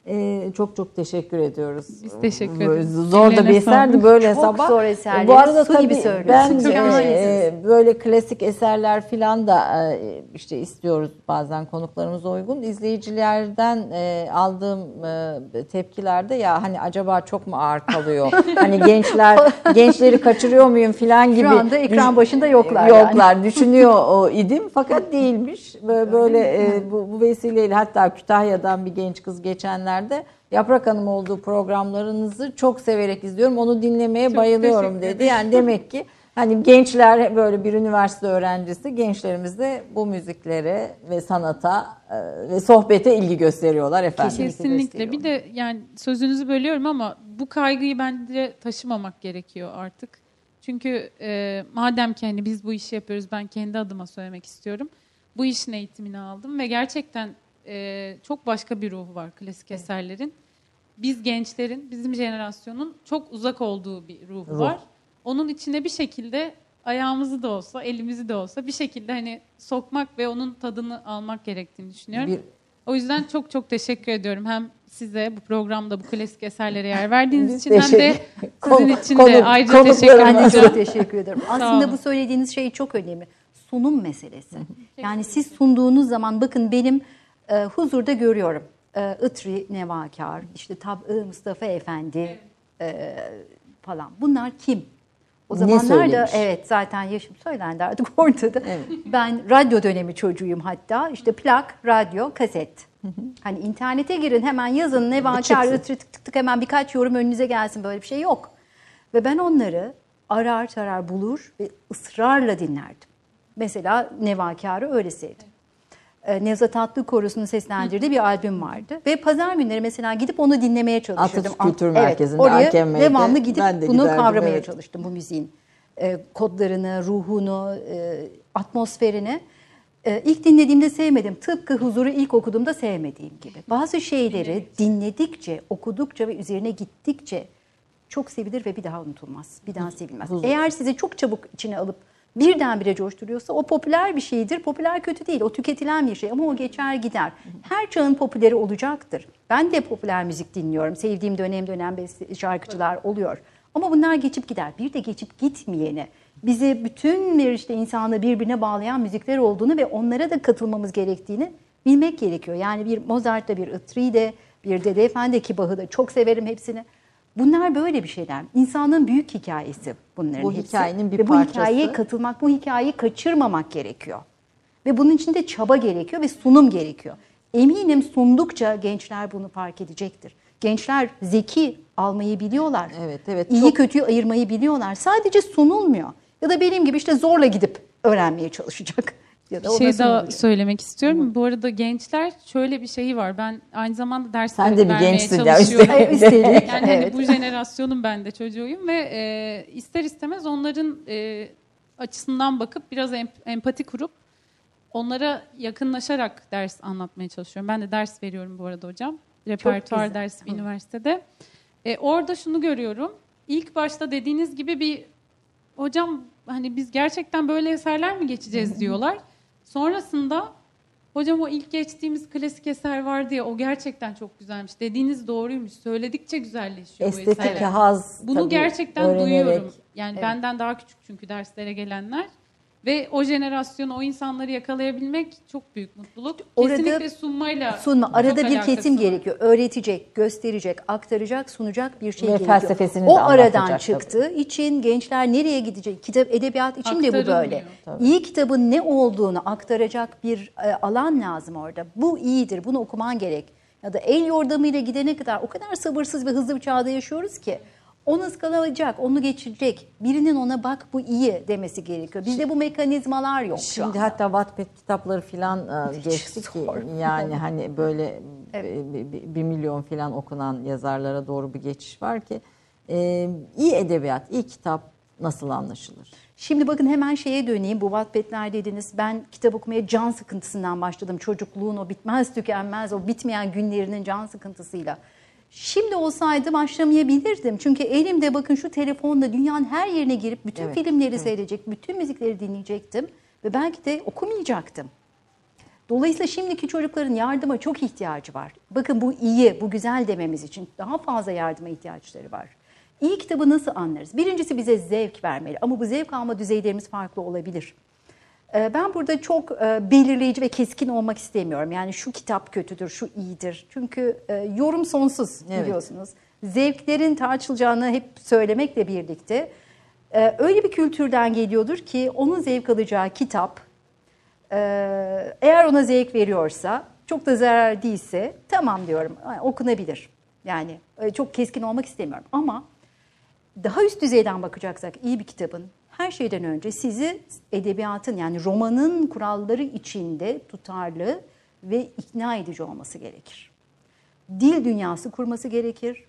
Ee, çok çok teşekkür ediyoruz. Biz teşekkür ederiz. Zor da bir eserdi böyle Çok sabah. zor eserleri Bu arada su gibi tabii söylüyorsun. ben e, böyle klasik eserler filan da e, işte istiyoruz bazen konuklarımıza uygun. İzleyicilerden e, aldığım e, tepkilerde ya hani acaba çok mu ağır kalıyor? hani gençler gençleri kaçırıyor muyum filan gibi. anda ekran başında yoklar yani. Yoklar düşünüyor o idim fakat değilmiş. Böyle, böyle e, bu, bu vesileyle hatta Kütahya'dan bir genç kız geçenlerde Yaprak Hanım olduğu programlarınızı çok severek izliyorum. Onu dinlemeye Çok bayılıyorum dedi. Yani demek ki hani gençler böyle bir üniversite öğrencisi gençlerimiz de bu müziklere ve sanata e, ve sohbete ilgi gösteriyorlar efendim. Kesinlikle. Bir de yani sözünüzü bölüyorum ama bu kaygıyı bence taşımamak gerekiyor artık. Çünkü e, madem ki hani biz bu işi yapıyoruz ben kendi adıma söylemek istiyorum. Bu işin eğitimini aldım ve gerçekten e, çok başka bir ruhu var klasik eserlerin. Biz gençlerin, bizim jenerasyonun çok uzak olduğu bir ruhu Ruh. var. Onun içine bir şekilde ayağımızı da olsa, elimizi de olsa bir şekilde hani sokmak ve onun tadını almak gerektiğini düşünüyorum. Bir O yüzden çok çok teşekkür ediyorum. Hem size bu programda bu klasik eserlere yer verdiğiniz için hem de sizin için konu- de ayrıca teşekkür Ben de edeceğim. çok teşekkür ederim. Aslında bu söylediğiniz şey çok önemli. Sunum meselesi. Yani siz sunduğunuz zaman bakın benim e, huzurda görüyorum. E, Itri Nevakar, işte Tab-ı Mustafa Efendi e, falan. Bunlar kim? O zamanlar da evet zaten yaşım söylendi artık ortada. Evet. Ben radyo dönemi çocuğuyum hatta. İşte plak, radyo, kaset. Hani internete girin hemen yazın ne var Çıksın. kar tık tık tık hemen birkaç yorum önünüze gelsin böyle bir şey yok. Ve ben onları arar tarar bulur ve ısrarla dinlerdim. Mesela Nevakar'ı öyle sevdim. Ee, Nevzat Korosu'nun seslendirdiği bir albüm vardı. Ve pazar günleri mesela gidip onu dinlemeye çalışırdım. Atatürk Kültür Evet, Merkezi'nde, oraya AKM'de devamlı gidip ben de bunu giderdim, kavramaya evet. çalıştım bu müziğin. Ee, kodlarını, ruhunu, e, atmosferini. Ee, ilk dinlediğimde sevmedim. Tıpkı Huzur'u ilk okuduğumda sevmediğim gibi. Bazı şeyleri dinledikçe, okudukça ve üzerine gittikçe çok sevilir ve bir daha unutulmaz. Bir daha sevilmez. Huzur. Eğer sizi çok çabuk içine alıp birdenbire coşturuyorsa o popüler bir şeydir. Popüler kötü değil. O tüketilen bir şey ama o geçer gider. Her çağın popüleri olacaktır. Ben de popüler müzik dinliyorum. Sevdiğim dönem dönem şarkıcılar oluyor. Ama bunlar geçip gider. Bir de geçip gitmeyeni, bizi bütün bir işte insanla birbirine bağlayan müzikler olduğunu ve onlara da katılmamız gerektiğini bilmek gerekiyor. Yani bir Mozart'ta, bir Itri'de, bir Dede Efendi ki Bach'ı da çok severim hepsini. Bunlar böyle bir şeyler. İnsanın büyük hikayesi bunların Bu hepsi. hikayenin bir Ve bu parçası. hikayeye katılmak, bu hikayeyi kaçırmamak gerekiyor. Ve bunun için de çaba gerekiyor ve sunum gerekiyor. Eminim sundukça gençler bunu fark edecektir. Gençler zeki almayı biliyorlar. Evet, evet. İyi Çok- kötüyü ayırmayı biliyorlar. Sadece sunulmuyor. Ya da benim gibi işte zorla gidip öğrenmeye çalışacak. Ya da Bir şey daha sunulacak. söylemek istiyorum. Bu arada gençler şöyle bir şeyi var. Ben aynı zamanda ders Sen de bir gençsin ya, Üstelik. Yani hani evet. bu jenerasyonun ben de çocuğuyum ve e, ister istemez onların e, açısından bakıp biraz em- empati kurup onlara yakınlaşarak ders anlatmaya çalışıyorum. Ben de ders veriyorum bu arada hocam. Repertuar dersi bir üniversitede. E, orada şunu görüyorum. İlk başta dediğiniz gibi bir hocam hani biz gerçekten böyle eserler mi geçeceğiz diyorlar. Sonrasında hocam o ilk geçtiğimiz klasik eser vardı ya o gerçekten çok güzelmiş. Dediğiniz doğruymuş. Söyledikçe güzelleşiyor bu Estetik eserler. haz Bunu tabii gerçekten öğrenerek. duyuyorum. Yani benden daha küçük çünkü derslere gelenler. Ve o jenerasyonu, o insanları yakalayabilmek çok büyük mutluluk. Orada Kesinlikle sunmayla Sunma. Arada bir kesim gerekiyor. Öğretecek, gösterecek, aktaracak, sunacak bir şey Ve gerekiyor. felsefesini o de aradan anlatacak çıktığı için gençler nereye gidecek? Kitap, edebiyat için de bu Aktarılmıyor. böyle. İyi kitabın ne olduğunu aktaracak bir e, alan lazım orada. Bu iyidir, bunu okuman gerek. Ya da el yordamıyla gidene kadar o kadar sabırsız ve hızlı bir çağda yaşıyoruz ki onu ıskalayacak, onu geçirecek. Birinin ona bak bu iyi demesi gerekiyor. Bizde bu mekanizmalar yok şu Şimdi anda. hatta Wattpad kitapları filan e, geçti ki yani hani böyle e, bir, bir- bir milyon filan okunan yazarlara doğru bir geçiş var ki e, iyi edebiyat, iyi kitap nasıl anlaşılır? Şimdi bakın hemen şeye döneyim. Bu Wattpad'ler dediniz. Ben kitap okumaya can sıkıntısından başladım. Çocukluğun o bitmez tükenmez, o bitmeyen günlerinin can sıkıntısıyla. Şimdi olsaydı başlamayabilirdim. Çünkü elimde bakın şu telefonla dünyanın her yerine girip bütün Evet, filmleri seyredecek, bütün müzikleri dinleyecektim. Ve belki de okumayacaktım. Dolayısıyla şimdiki çocukların yardıma çok ihtiyacı var. Bakın bu iyi, bu güzel dememiz için daha fazla yardıma ihtiyaçları var. İyi kitabı nasıl anlarız? Birincisi bize zevk vermeli ama bu zevk alma düzeylerimiz farklı olabilir. Ee, Ben burada çok e, belirleyici ve keskin olmak istemiyorum. Yani şu kitap kötüdür, şu iyidir. Çünkü e, yorum sonsuz Evet. biliyorsunuz. Zevklerin tartışılacağını hep söylemekle birlikte e, öyle bir kültürden geliyordur ki onun zevk alacağı kitap eğer ona zevk veriyorsa, çok da zarar değilse tamam diyorum "Ay, okunabilir. Yani çok keskin olmak istemiyorum ama daha üst düzeyden bakacaksak iyi bir kitabın her şeyden önce sizi edebiyatın yani romanın kuralları içinde tutarlı ve ikna edici olması gerekir. Dil dünyası kurması gerekir.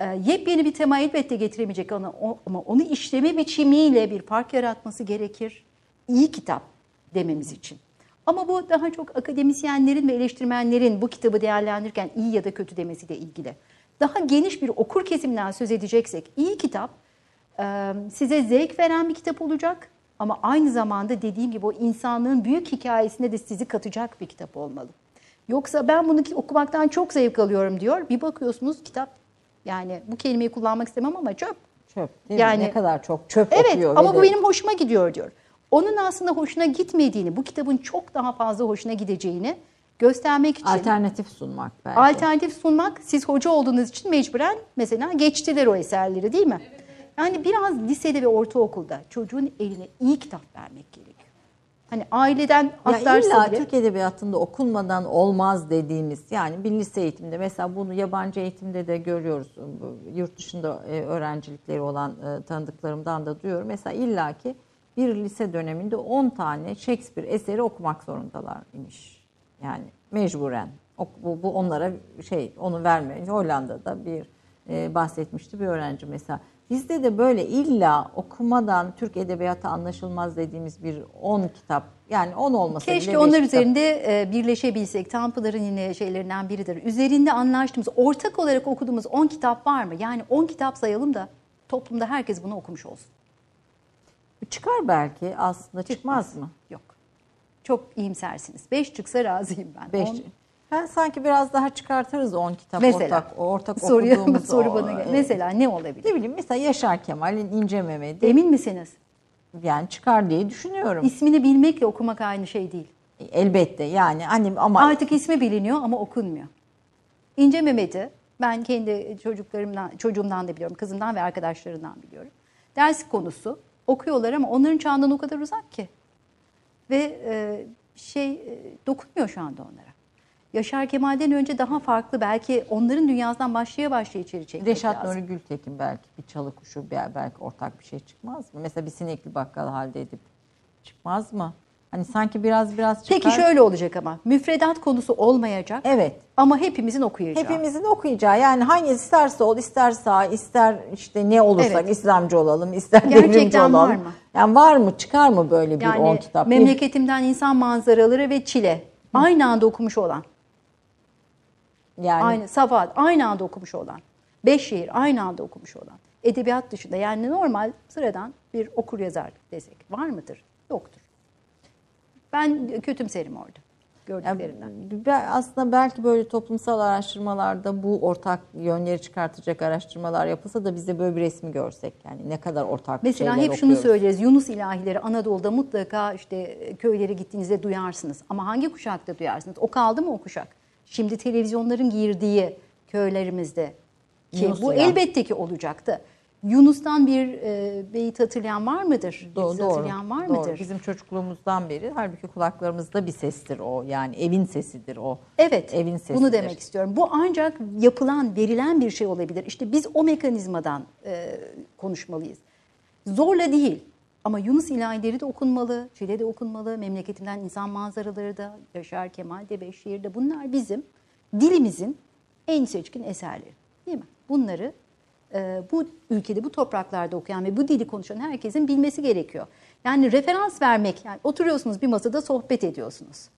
E, yepyeni bir tema elbette getiremeyecek ama, o- ama onu işleme biçimiyle bir fark yaratması gerekir. İyi kitap dememiz için. Ama bu daha çok akademisyenlerin ve eleştirmenlerin bu kitabı değerlendirirken iyi ya da kötü demesiyle ilgili. Daha geniş bir okur kesiminden söz edeceksek iyi kitap size zevk veren bir kitap olacak ama aynı zamanda dediğim gibi o insanlığın büyük hikayesine de sizi katacak bir kitap olmalı. Yoksa ben bunu okumaktan çok zevk alıyorum diyor. Bir bakıyorsunuz kitap yani bu kelimeyi kullanmak istemem ama çöp. Çöp değil Yani- mi? Ne kadar çok çöp Evet okuyor. ama ve bu de- benim hoşuma gidiyor diyor. Onun aslında hoşuna gitmediğini, bu kitabın çok daha fazla hoşuna gideceğini göstermek için alternatif sunmak belki. alternatif sunmak siz hoca olduğunuz için mecburen mesela geçtiler o eserleri değil mi? Yani biraz lisede ve ortaokulda çocuğun eline iyi kitap vermek gerekiyor. Hani aileden Ya atlarsa illa bile Türk Edebiyatı'nda okunmadan olmaz dediğimiz yani bir lise eğitimde mesela bunu yabancı eğitimde de görüyoruz. Yurt dışında e, öğrencilikleri olan e, tanıdıklarımdan da duyuyorum. Mesela illaki bir lise döneminde 10 tane Shakespeare eseri okumak zorundalar imiş. Yani mecburen. Bu, bu onlara şey onu verme. Hollanda'da bir e, bahsetmişti bir öğrenci mesela. Bizde de böyle illa okumadan Türk edebiyatı anlaşılmaz dediğimiz bir 10 kitap yani 10 olmasa bile Keşke onlar kitap. üzerinde e, birleşebilsek. Tanpınar'ın yine şeylerinden biridir. Üzerinde anlaştığımız, ortak olarak okuduğumuz 10 kitap var mı? Yani 10 kitap sayalım da toplumda herkes bunu okumuş olsun. Çıkar belki aslında çıkmaz mı? Yok. Çok iyimsersiniz. 5 çıksa razıyım ben. Beş. On- Ben sanki biraz daha çıkartırız 10 kitap Mesela ortak ortak soruya, okuduğumuz soru o, bana gel. e, Mesela ne olabilir? ne bileyim mesela Yaşar Kemal'in İnce Mehmet'i Emin misiniz? yani çıkar diye düşünüyorum. İsmini bilmekle okumak aynı şey değil. Elbette yani hani ama Artık ismi biliniyor ama okunmuyor. İnce Mehmet'i ben kendi çocuklarımdan, çocuğumdan da biliyorum, kızımdan ve arkadaşlarından biliyorum. Ders konusu okuyorlar ama onların çağından o kadar uzak ki. Ve e, şey e, dokunmuyor şu anda onlara. Yaşar Kemal'den önce daha farklı belki onların dünyasından başlaya başlaya içeri çekmek Reşat lazım. Nuri Gültekin belki bir çalı kuşu belki ortak bir şey çıkmaz mı? Mesela bir sinekli bakkal halde edip çıkmaz mı? Hani sanki biraz biraz çıkar. Peki şöyle olacak ama müfredat konusu olmayacak Evet. ama hepimizin okuyacağı. Hepimizin okuyacağı yani hangi isterse ol ister sağ ister işte ne olursak Evet. İslamcı olalım ister Gerçekten devrimci olalım. var mı? Yani var mı çıkar mı böyle bir Yani 10 kitap? Memleketimden insan manzaraları ve Çile aynı anda okumuş olan. Yani Aynı Safahat aynı anda okumuş olan. Beş şehir aynı anda okumuş olan. Edebiyat dışında yani normal sıradan bir okur yazar desek var mıdır? Yoktur. Ben kötümserim orada gördüklerimden. Yani aslında belki böyle toplumsal araştırmalarda bu ortak yönleri çıkartacak araştırmalar yapılsa da biz de böyle bir resmi görsek. Yani ne kadar ortak Mesela hep şunu okuyoruz. söyleriz. Yunus ilahileri Anadolu'da mutlaka işte köylere gittiğinizde duyarsınız. Ama hangi kuşakta duyarsınız? O kaldı mı o kuşak? Şimdi televizyonların girdiği köylerimizde ki Yunus bu ilah. elbette ki olacaktı. Yunus'tan bir e, beyit hatırlayan var mıdır? Do- doğru, hatırlayan var doğru. mıdır? Bizim çocukluğumuzdan beri halbuki kulaklarımızda bir sestir o. Yani evin sesidir o. Evet, Evin sesidir. bunu demek istiyorum. Bu ancak yapılan, verilen bir şey olabilir. İşte biz o mekanizmadan e, konuşmalıyız. Zorla değil ama Yunus ilahileri de okunmalı, Çile de okunmalı, memleketimden insan manzaraları da, Yaşar Kemal de, Beşşehir'de bunlar bizim dilimizin en seçkin eserleri değil mi? Bunları e, bu ülkede, bu topraklarda okuyan ve bu dili konuşan herkesin bilmesi gerekiyor. Yani referans vermek, yani oturuyorsunuz bir masada sohbet ediyorsunuz.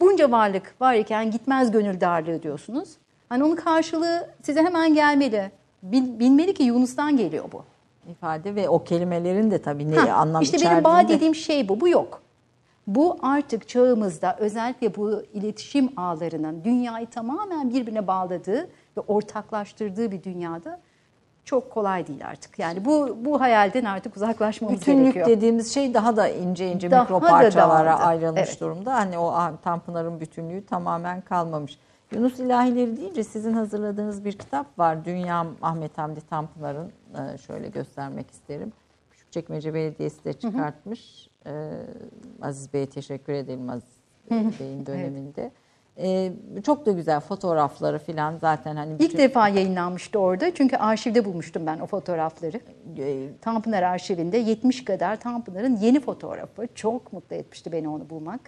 Bunca varlık var iken gitmez gönül darlığı diyorsunuz. Hani onun karşılığı size hemen gelmeli. Bil- bilmeli ki Yunus'tan geliyor bu. İfade ve o kelimelerin de tabii ne Ha, anlam işte benim içerdiğini bağ de- dediğim şey bu. Bu yok. Bu artık çağımızda özellikle bu iletişim ağlarının dünyayı tamamen birbirine bağladığı ve ortaklaştırdığı bir dünyada çok kolay değil artık. Yani bu bu hayalden artık uzaklaşmamız Bütünlük gerekiyor. dediğimiz şey daha da ince ince Daha mikro da parçalara dağıldı. ayrılmış Evet. durumda. Hani o Tanpınar'ın bütünlüğü tamamen kalmamış. Yunus İlahileri deyince sizin hazırladığınız bir kitap var. Dünya Ahmet Hamdi Tanpınar'ın e, şöyle göstermek isterim. Küçükçekmece Belediyesi de çıkartmış. E, Aziz Bey'e teşekkür edelim Aziz Bey'in döneminde. E, çok da güzel fotoğrafları falan zaten hani İlk defa yayınlanmıştı orada. Çünkü arşivde bulmuştum ben o fotoğrafları. e, Tanpınar arşivinde 70 kadar Tanpınar'ın yeni fotoğrafı. Çok mutlu etmişti beni onu bulmak.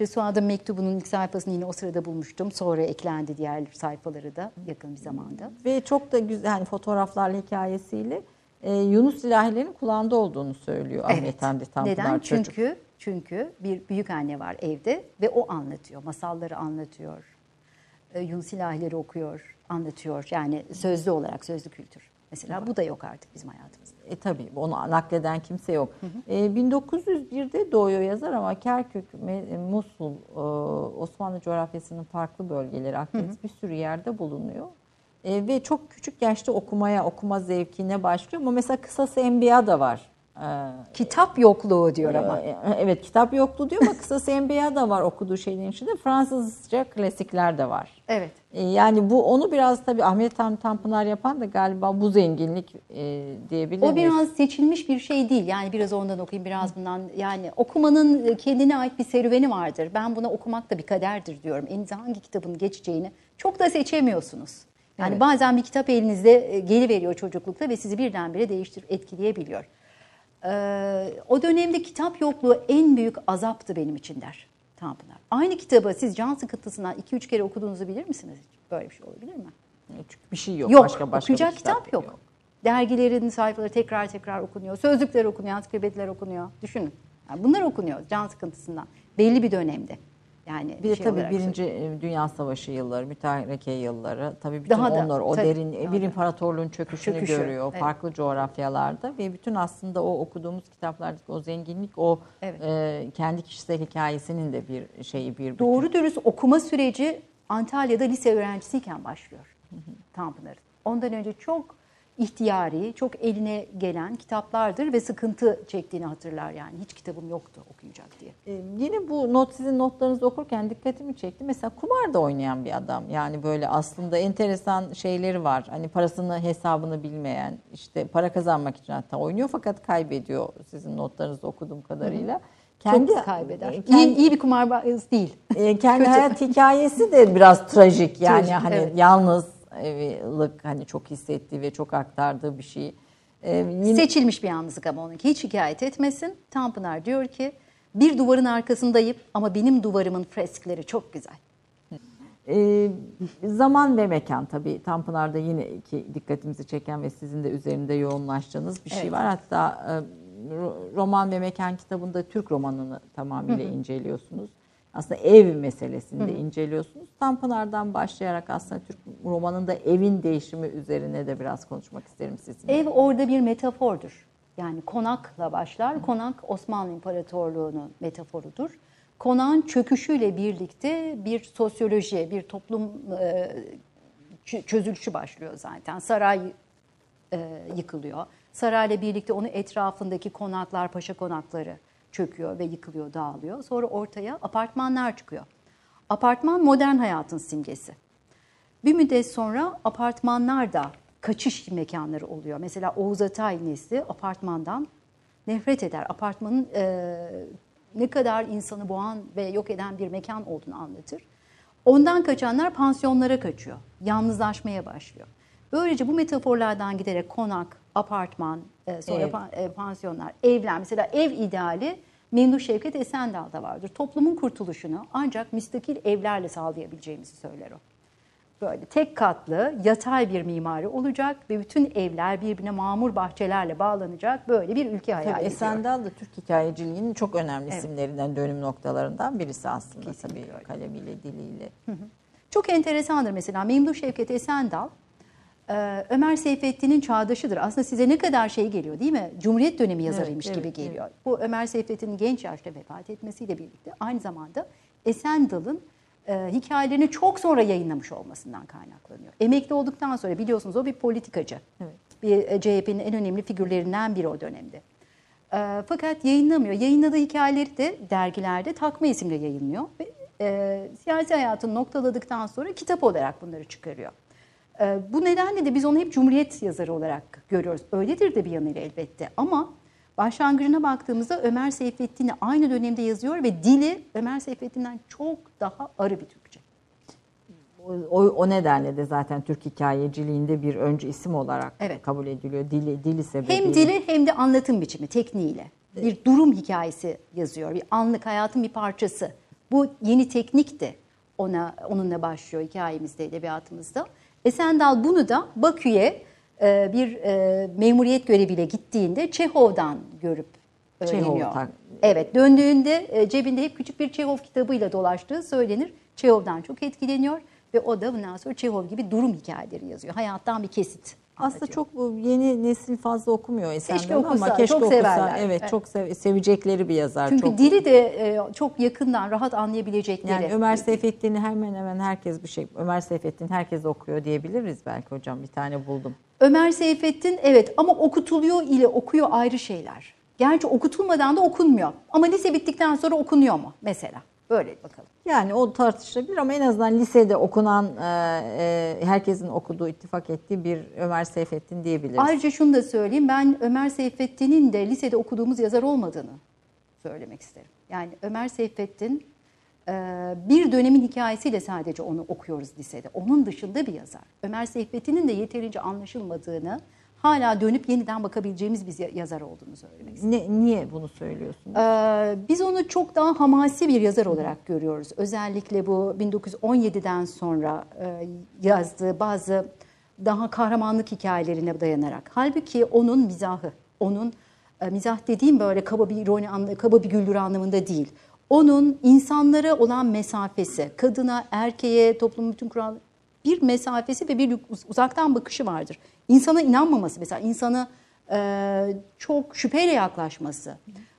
İşte Suad'ın mektubunun ilk sayfasını yine o sırada bulmuştum. Sonra eklendi diğer sayfaları da yakın bir zamanda. ve çok da güzel hani fotoğraflarla hikayesiyle e, Yunus ilahilerinin kulağında olduğunu söylüyor Ahmet Hamdi Tanpınar Neden? çocuk. Çünkü çünkü bir büyük anne var evde ve o anlatıyor. Masalları anlatıyor. E, Yunus ilahileri okuyor, anlatıyor. Yani sözlü olarak sözlü kültür. Mesela bu da yok artık bizim hayatımızda. E tabii onu nakleden kimse yok. E, 1901'de doğuyor yazar ama Kerkük, Me- Musul, e, Osmanlı coğrafyasının farklı bölgeleri, Akdeniz bir sürü yerde bulunuyor. E, ve çok küçük yaşta okumaya, okuma zevkine başlıyor. Ama mesela kısası Enbiya da var. E, Kitap yokluğu diyor ama. e, Evet kitap yoktu diyor ama kısası Enbiya da var okuduğu şeylerin içinde. Fransızca klasikler de var. Evet. E, Yani bu onu biraz tabii Ahmet Tan Tanpınar yapan da galiba bu zenginlik e, diyebilir O biraz seçilmiş bir şey değil. Yani biraz ondan okuyayım, biraz bundan. Yani okumanın kendine ait bir serüveni vardır. Ben buna okumak da bir kaderdir diyorum. Elinize hangi kitabın geçeceğini çok da seçemiyorsunuz. Yani Evet. bazen bir kitap elinizde e, geliveriyor çocuklukta ve sizi birdenbire değiştirip etkileyebiliyor. Ee, o dönemde kitap yokluğu en büyük azaptı benim için der Tanpınar. Aynı kitabı siz can sıkıntısından 2-3 kere okuduğunuzu bilir misiniz? Böyle bir şey olabilir mi? Çünkü bir şey yok. Yok, başka başka okuyacak bir kitap, yok. Dergilerin sayfaları tekrar tekrar okunuyor. Sözlükler okunuyor, ansiklopediler okunuyor. Düşünün. Yani bunlar okunuyor can sıkıntısından. Belli bir dönemde. Yani Bir şey tabii Birinci e, Dünya Savaşı yılları, mütareke yılları, tabii bütün Daha da, onlar o tabii, derin daha bir imparatorluğun çöküşünü Çöküşü, görüyor evet. farklı coğrafyalarda ve bütün aslında o okuduğumuz kitaplardaki o zenginlik, o Evet. e, kendi kişisel hikayesinin de bir şeyi bir bütün. Doğru dürüst okuma süreci Antalya'da lise öğrencisiyken başlıyor Tanpınar'ın. Ondan önce çok ihtiyari, çok eline gelen kitaplardır ve sıkıntı çektiğini hatırlar yani. Hiç kitabım yoktu okuyacak diye. Ee, Yine bu not sizin notlarınızı okurken dikkatimi çekti. Mesela kumar da oynayan bir adam. Yani böyle aslında enteresan şeyleri var. Hani parasını hesabını bilmeyen, işte para kazanmak için hatta oynuyor fakat kaybediyor sizin notlarınızı okuduğum kadarıyla. çok kaybeder. e, kendi, iyi, iyi bir kumarbaz değil. e, kendi hayat hikayesi de biraz trajik. Yani Trajik, hani evet. Yalnızlık hani çok hissettiği ve çok aktardığı bir şey. Ee, yine- Seçilmiş bir yalnızlık ama onunki. Hiç şikayet etmesin. Tanpınar diyor ki bir duvarın arkasındayım ama benim duvarımın freskleri çok güzel. Ee, zaman ve mekan tabii Tanpınar'da yine iki dikkatimizi çeken ve sizin de üzerinde yoğunlaştığınız bir şey Evet. var. Hatta e, ro- roman ve mekan kitabında Türk romanını tamamıyla inceliyorsunuz. Aslında ev meselesini de inceliyorsunuz. Tanpınar'dan başlayarak aslında Türk romanında evin değişimi üzerine de biraz konuşmak isterim sizinle. Ev orada bir metafordur. Yani konakla başlar. Konak Osmanlı İmparatorluğu'nun metaforudur. Konağın çöküşüyle birlikte bir sosyoloji, bir toplum e, çözülüşü başlıyor zaten. Saray e, yıkılıyor. Sarayla birlikte onun etrafındaki konaklar, paşa konakları çöküyor ve yıkılıyor, dağılıyor. Sonra ortaya apartmanlar çıkıyor. Apartman modern hayatın simgesi. Bir müddet sonra apartmanlar da kaçış mekanları oluyor. Mesela Oğuz Atay nesli apartmandan nefret eder. Apartmanın e, ne kadar insanı boğan ve yok eden bir mekan olduğunu anlatır. Ondan kaçanlar pansiyonlara kaçıyor. Yalnızlaşmaya başlıyor. Böylece bu metaforlardan giderek konak, apartman, sonra Ev. pa- e, pansiyonlar, evler. Mesela ev ideali Memduh Şevket Esendal'da vardır. Toplumun kurtuluşunu ancak müstakil evlerle sağlayabileceğimizi söyler o. Böyle tek katlı, yatay bir mimari olacak ve bütün evler birbirine mamur bahçelerle bağlanacak. Böyle bir ülke hayal Tabii ediyor. Esendal da Türk hikayeciliğinin çok önemli Evet. isimlerinden, dönüm noktalarından birisi aslında Kesinlikle tabii öyle. kalemiyle, diliyle. Çok enteresandır mesela Memduh Şevket Esendal, e, Ömer Seyfettin'in çağdaşıdır. Aslında size ne kadar şey geliyor değil mi? Cumhuriyet dönemi yazarıymış Evet, gibi evet, geliyor. Bu Ömer Seyfettin'in genç yaşta vefat etmesiyle birlikte aynı zamanda Esendal'ın e, hikayelerini çok sonra yayınlamış olmasından kaynaklanıyor. Emekli olduktan sonra biliyorsunuz o bir politikacı. Bir e, CHP'nin en önemli figürlerinden biri o dönemde. E, fakat yayınlamıyor. Yayınladığı hikayeleri de dergilerde takma isimle yayınlıyor. Ve e, siyasi hayatını noktaladıktan sonra kitap olarak bunları çıkarıyor. E, bu nedenle de biz onu hep Cumhuriyet yazarı olarak görüyoruz. Öyledir de bir yanıyla elbette ama başlangıcına baktığımızda Ömer Seyfettin'i aynı dönemde yazıyor ve dili Ömer Seyfettin'den çok daha arı bir Türkçe. O, o, o nedenle de zaten Türk hikayeciliğinde bir öncü isim olarak Evet. kabul ediliyor. Dili, dili sebebiyle. Hem dili hem de anlatım biçimi, tekniğiyle. Bir durum hikayesi yazıyor. Bir anlık hayatın bir parçası. Bu yeni teknik de ona onunla başlıyor hikayemizde, edebiyatımızda. Esendal bunu da Bakü'ye e, bir e, memuriyet göreviyle gittiğinde Çehov'dan görüp Çehov öğreniyor. tak- Evet, döndüğünde e, cebinde hep küçük bir Çehov kitabıyla dolaştığı söylenir. Çehov'dan çok etkileniyor ve o da bundan sonra Çehov gibi durum hikayeleri yazıyor. Hayattan bir kesit Aslında çok bu yeni nesil fazla okumuyor Esen'den Keşke ama okusa, keşke çok okusa. severler. Evet, Evet. çok sev- sevecekleri bir yazar. Çünkü çok. dili de e, çok yakından rahat anlayabilecekleri. yani Ömer Seyfettin'i hemen hemen herkes bir şey Ömer Seyfettin herkes okuyor diyebiliriz belki hocam bir tane buldum. Ömer Seyfettin evet ama okutuluyor ile okuyor ayrı şeyler. Gerçi okutulmadan da okunmuyor. Ama lise bittikten sonra okunuyor mu mesela? Böyle bakalım. Yani o tartışılabilir ama en azından lisede okunan e, e, herkesin okuduğu ittifak ettiği bir Ömer Seyfettin diyebiliriz. Ayrıca şunu da söyleyeyim. Ben Ömer Seyfettin'in de lisede okuduğumuz yazar olmadığını söylemek isterim. Yani Ömer Seyfettin e, bir dönemin hikayesiyle sadece onu okuyoruz lisede. Onun dışında bir yazar. Ömer Seyfettin'in de yeterince anlaşılmadığını, hala dönüp yeniden bakabileceğimiz bir yazar olduğunu söylemek isterim. Ne, niye bunu söylüyorsun? Ee, biz onu çok daha hamasi bir yazar olarak görüyoruz. Özellikle bu 1917'den sonra e, yazdığı bazı daha kahramanlık hikayelerine dayanarak. Halbuki onun mizahı, onun e, mizah dediğim böyle kaba bir ironi, kaba bir güldürü anlamında değil. Onun insanlara olan mesafesi, kadına, erkeğe, toplumun bütün kural bir mesafesi ve bir uz- uzaktan bakışı vardır. İnsana inanmaması mesela, insana e, çok şüpheyle yaklaşması.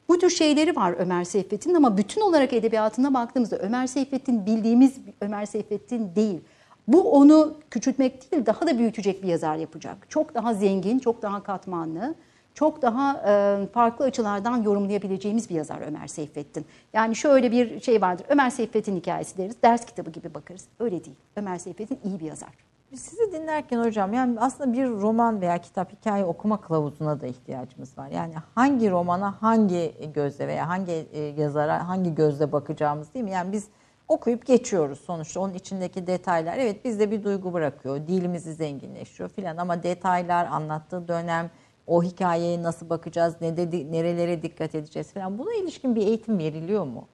Bu tür şeyleri var Ömer Seyfettin'in ama bütün olarak edebiyatına baktığımızda Ömer Seyfettin bildiğimiz Ömer Seyfettin değil. Bu onu küçültmek değil daha da büyütecek bir yazar yapacak. Çok daha zengin, çok daha katmanlı, çok daha e, farklı açılardan yorumlayabileceğimiz bir yazar Ömer Seyfettin. Yani şöyle bir şey vardır. Ömer Seyfettin hikayesi deriz. Ders kitabı gibi bakarız. Öyle değil. Ömer Seyfettin iyi bir yazar. Sizi dinlerken hocam yani aslında bir roman veya kitap hikaye okuma kılavuzuna da ihtiyacımız var. Yani hangi romana hangi gözle veya hangi e, yazara hangi gözle bakacağımız değil mi? Yani biz okuyup geçiyoruz sonuçta onun içindeki detaylar evet bizde bir duygu bırakıyor dilimizi zenginleştiriyor filan ama detaylar anlattığı dönem o hikayeye nasıl bakacağız ne de, nerelere dikkat edeceğiz falan buna ilişkin bir eğitim veriliyor mu?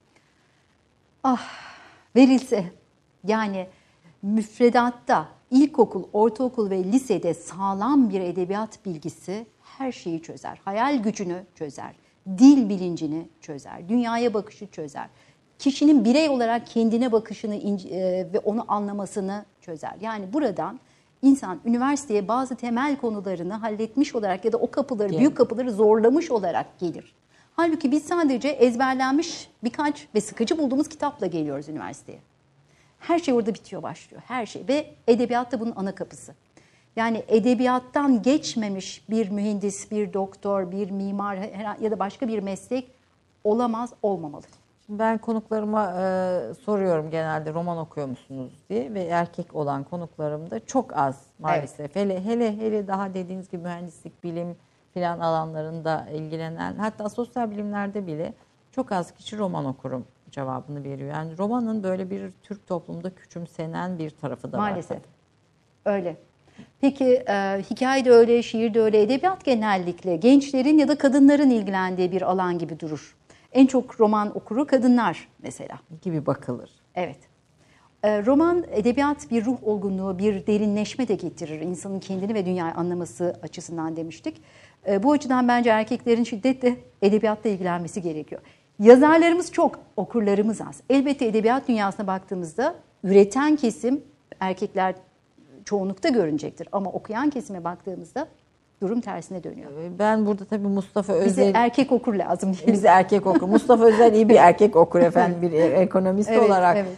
verilse yani müfredatta ilkokul, ortaokul ve lisede sağlam bir edebiyat bilgisi her şeyi çözer. Hayal gücünü çözer, dil bilincini çözer, dünyaya bakışı çözer. Kişinin birey olarak kendine bakışını e, ve onu anlamasını çözer. Yani buradan insan üniversiteye bazı temel konularını halletmiş olarak ya da o kapıları, büyük kapıları zorlamış olarak gelir. Halbuki biz sadece ezberlenmiş birkaç ve sıkıcı bulduğumuz kitapla geliyoruz üniversiteye. Her şey orada bitiyor başlıyor. Her şey ve edebiyat da bunun ana kapısı. Yani edebiyattan geçmemiş bir mühendis, bir doktor, bir mimar ya da başka bir meslek olamaz, olmamalı. Ben konuklarıma e, soruyorum genelde roman okuyor musunuz diye ve erkek olan konuklarımda çok az maalesef. Hele hele hele daha dediğiniz gibi mühendislik, bilim filan alanlarında ilgilenen hatta sosyal bilimlerde bile çok az kişi roman okurum cevabını veriyor. Yani romanın böyle bir Türk toplumda küçümsenen bir tarafı da var. Maalesef. Öyle. Peki e, hikaye de öyle, şiir de öyle, edebiyat genellikle gençlerin ya da kadınların ilgilendiği bir alan gibi durur. En çok roman okuru kadınlar mesela. gibi bakılır. Evet. E, roman, edebiyat bir ruh olgunluğu, bir derinleşme de getirir. İnsanın kendini ve dünyayı anlaması açısından demiştik. E, bu açıdan bence erkeklerin şiddetle edebiyatla ilgilenmesi gerekiyor. Yazarlarımız çok, okurlarımız az. Elbette edebiyat dünyasına baktığımızda üreten kesim erkekler çoğunlukta görünecektir. Ama okuyan kesime baktığımızda durum tersine dönüyor. Ben burada tabii Mustafa Bize Özel erkek okur lazım. Bizi erkek okur. Mustafa Özel iyi bir erkek okur efendim bir ekonomist Evet, olarak evet.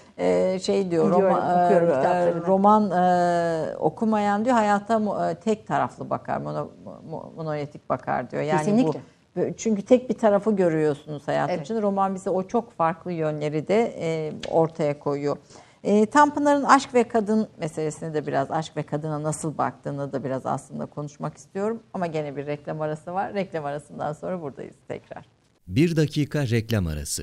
e, şey diyor Biliyorum, roman, e, kitaplarını. roman e, okumayan diyor hayata e, tek taraflı bakar mono, mo- monolitik bakar diyor. Yani Kesinlikle. bu çünkü tek bir tarafı görüyorsunuz hayatın Evet. içinde. Roman bize o çok farklı yönleri de e, ortaya koyuyor. E, Tanpınar'ın aşk ve kadın meselesini de biraz aşk ve kadına nasıl baktığını da biraz aslında konuşmak istiyorum. Ama gene bir reklam arası var. Reklam arasından sonra buradayız tekrar. Bir dakika reklam arası.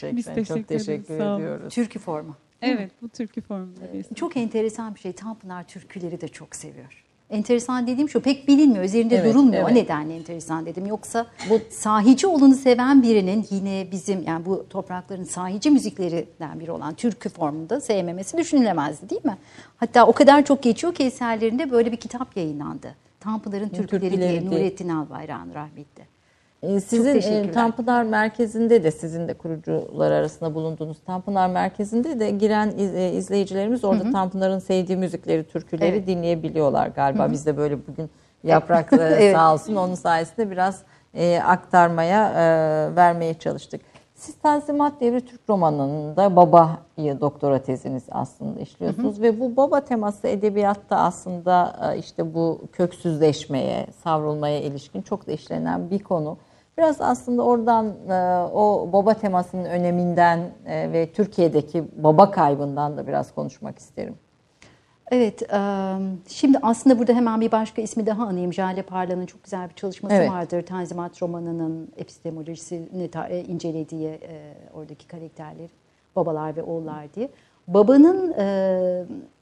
Gerçekten. Biz teşekkür Çok ederiz, teşekkür olun. ediyoruz. Türkü formu. Evet, bu türkü formunda bir Çok enteresan bir şey. Tanpınar türküleri de çok seviyor. Enteresan dediğim şu pek bilinmiyor. Üzerinde Evet, durulmuyor. O evet. nedenle enteresan dedim. Yoksa bu sahici olanı seven birinin yine bizim yani bu toprakların sahici müziklerinden biri olan türkü formunda sevmemesi düşünülemezdi değil mi? Hatta o kadar çok geçiyor ki eserlerinde böyle bir kitap yayınlandı. Tanpınar'ın türküleri, Türküleri diye. Nurettin Albayrak'ın rahmetli. Ee, Sizin e. Tanpınar Merkezi'nde de sizin de kurucular arasında bulunduğunuz Tanpınar Merkezi'nde de giren e, izleyicilerimiz orada Tanpınar'ın sevdiği müzikleri, türküleri Evet. dinleyebiliyorlar galiba. Biz de böyle bugün Yaprak e, Evet. sağ olsun onun sayesinde biraz e, aktarmaya, e, vermeye çalıştık. Siz Tanzimat Devri Türk romanında babayı doktora teziniz aslında işliyorsunuz ve bu baba teması edebiyatta aslında işte bu köksüzleşmeye, savrulmaya ilişkin çok da işlenen bir konu. Biraz aslında oradan e, o baba temasının öneminden e, ve Türkiye'deki baba kaybından da biraz konuşmak isterim. Evet, e, şimdi aslında burada hemen bir başka ismi daha anayım. Jale Parla'nın çok güzel bir çalışması Evet. vardır. Tanzimat romanının epistemolojisini incelediği oradaki karakterleri, babalar ve oğullar diye. Babanın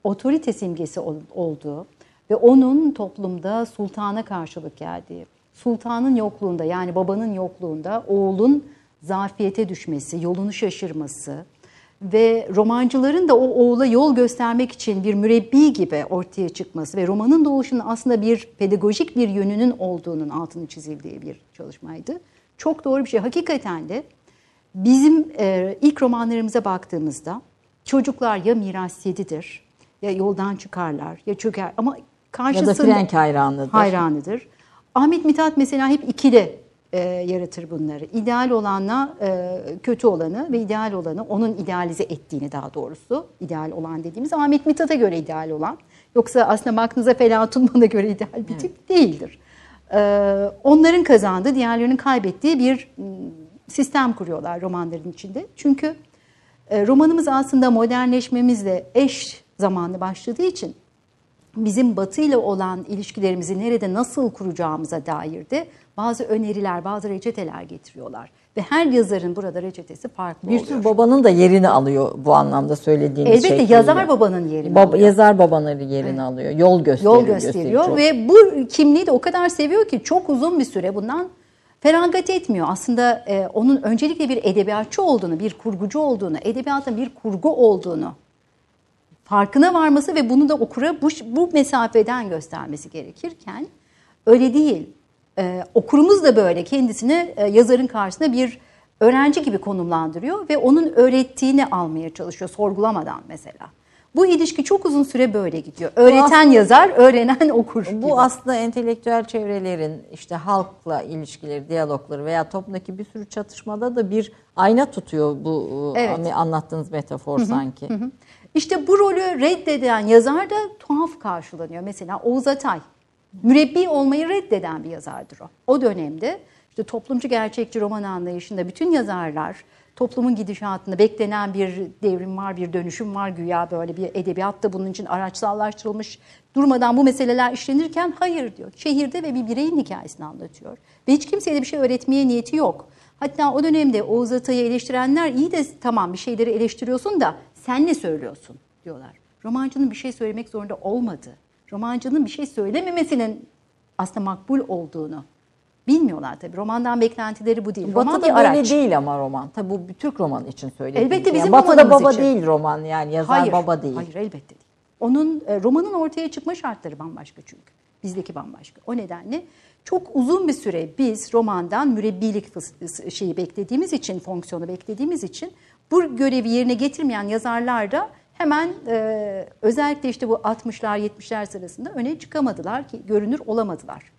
otorite simgesi ol- olduğu ve onun toplumda sultana karşılık geldiği, sultanın yokluğunda yani babanın yokluğunda oğlun zafiyete düşmesi, yolunu şaşırması, ve romancıların da o oğula yol göstermek için bir mürebbi gibi ortaya çıkması ve romanın doğuşunun aslında bir pedagojik bir yönünün olduğunun altını çizildiği bir çalışmaydı. Çok doğru bir şey. Hakikaten de bizim e, ilk romanlarımıza baktığımızda çocuklar ya miras yedidir ya yoldan çıkarlar ya çöker ama Ya da karşısında Frenk hayranıdır. hayranıdır. Ahmet Mithat mesela hep ikili e, yaratır bunları. İdeal olanla e, kötü olanı ve ideal olanı onun idealize ettiğini daha doğrusu. ideal olan dediğimiz Ahmet Mithat'a göre ideal olan. Yoksa aslında baktığınızda Fela Tunman'a göre ideal bir tip değildir. E, onların kazandığı, diğerlerinin kaybettiği bir sistem kuruyorlar romanların içinde. Çünkü e, romanımız aslında modernleşmemizle eş zamanlı başladığı için bizim Batı ile olan ilişkilerimizi nerede nasıl kuracağımıza dair de bazı öneriler, bazı reçeteler getiriyorlar. Ve her yazarın burada reçetesi farklı Bir tür babanın da yerini alıyor bu anlamda söylediğiniz Elbette şekliyle. yazar babanın yerini Baba, alıyor. Yazar babanın yerini alıyor. Yol gösteriyor. Yol gösteriyor ve bu kimliği de o kadar seviyor ki çok uzun bir süre bundan feragat etmiyor. Aslında e, onun öncelikle bir edebiyatçı olduğunu, bir kurgucu olduğunu, edebiyatın bir kurgu olduğunu farkına varması ve bunu da okura bu, bu mesafeden göstermesi gerekirken öyle değil. Ee, okurumuz da böyle kendisini e, yazarın karşısında bir öğrenci gibi konumlandırıyor ve onun öğrettiğini almaya çalışıyor sorgulamadan mesela. Bu ilişki çok uzun süre böyle gidiyor. Öğreten aslında- yazar, öğrenen okur. gibi. Bu aslında entelektüel çevrelerin işte halkla ilişkileri, diyalogları veya toplumdaki bir sürü çatışmada da bir ayna tutuyor bu e, Evet. anlattığınız metafor sanki. İşte bu rolü reddeden yazar da tuhaf karşılanıyor. Mesela Oğuz Atay. Mürebbi olmayı reddeden bir yazardır o. O dönemde işte toplumcu gerçekçi roman anlayışında bütün yazarlar toplumun gidişatında beklenen bir devrim var, bir dönüşüm var güya böyle bir edebiyat da bunun için araçsallaştırılmış. Durmadan bu meseleler işlenirken hayır diyor. Şehirde ve bir bireyin hikayesini anlatıyor. Ve hiç kimseye de bir şey öğretmeye niyeti yok. Hatta o dönemde Oğuz Atay'ı eleştirenler iyi de tamam bir şeyleri eleştiriyorsun da sen ne söylüyorsun diyorlar. Romancının bir şey söylemek zorunda olmadı. Romancının bir şey söylememesinin aslında makbul olduğunu bilmiyorlar tabii. Romandan beklentileri bu değil. Roman Batı'da bir böyle değil ama roman. Tabi bu Türk romanı için söylediğim. Elbette bizim yani Batı'da baba için. değil roman yani yazar Hayır, baba değil. Hayır elbette değil. Onun e, romanın ortaya çıkma şartları bambaşka çünkü. Bizdeki bambaşka. O nedenle çok uzun bir süre biz romandan mürebbilik şeyi beklediğimiz için, fonksiyonu beklediğimiz için bu görevi yerine getirmeyen yazarlar da hemen e, özellikle işte bu 60'lar 70'ler sırasında öne çıkamadılar ki görünür olamadılar.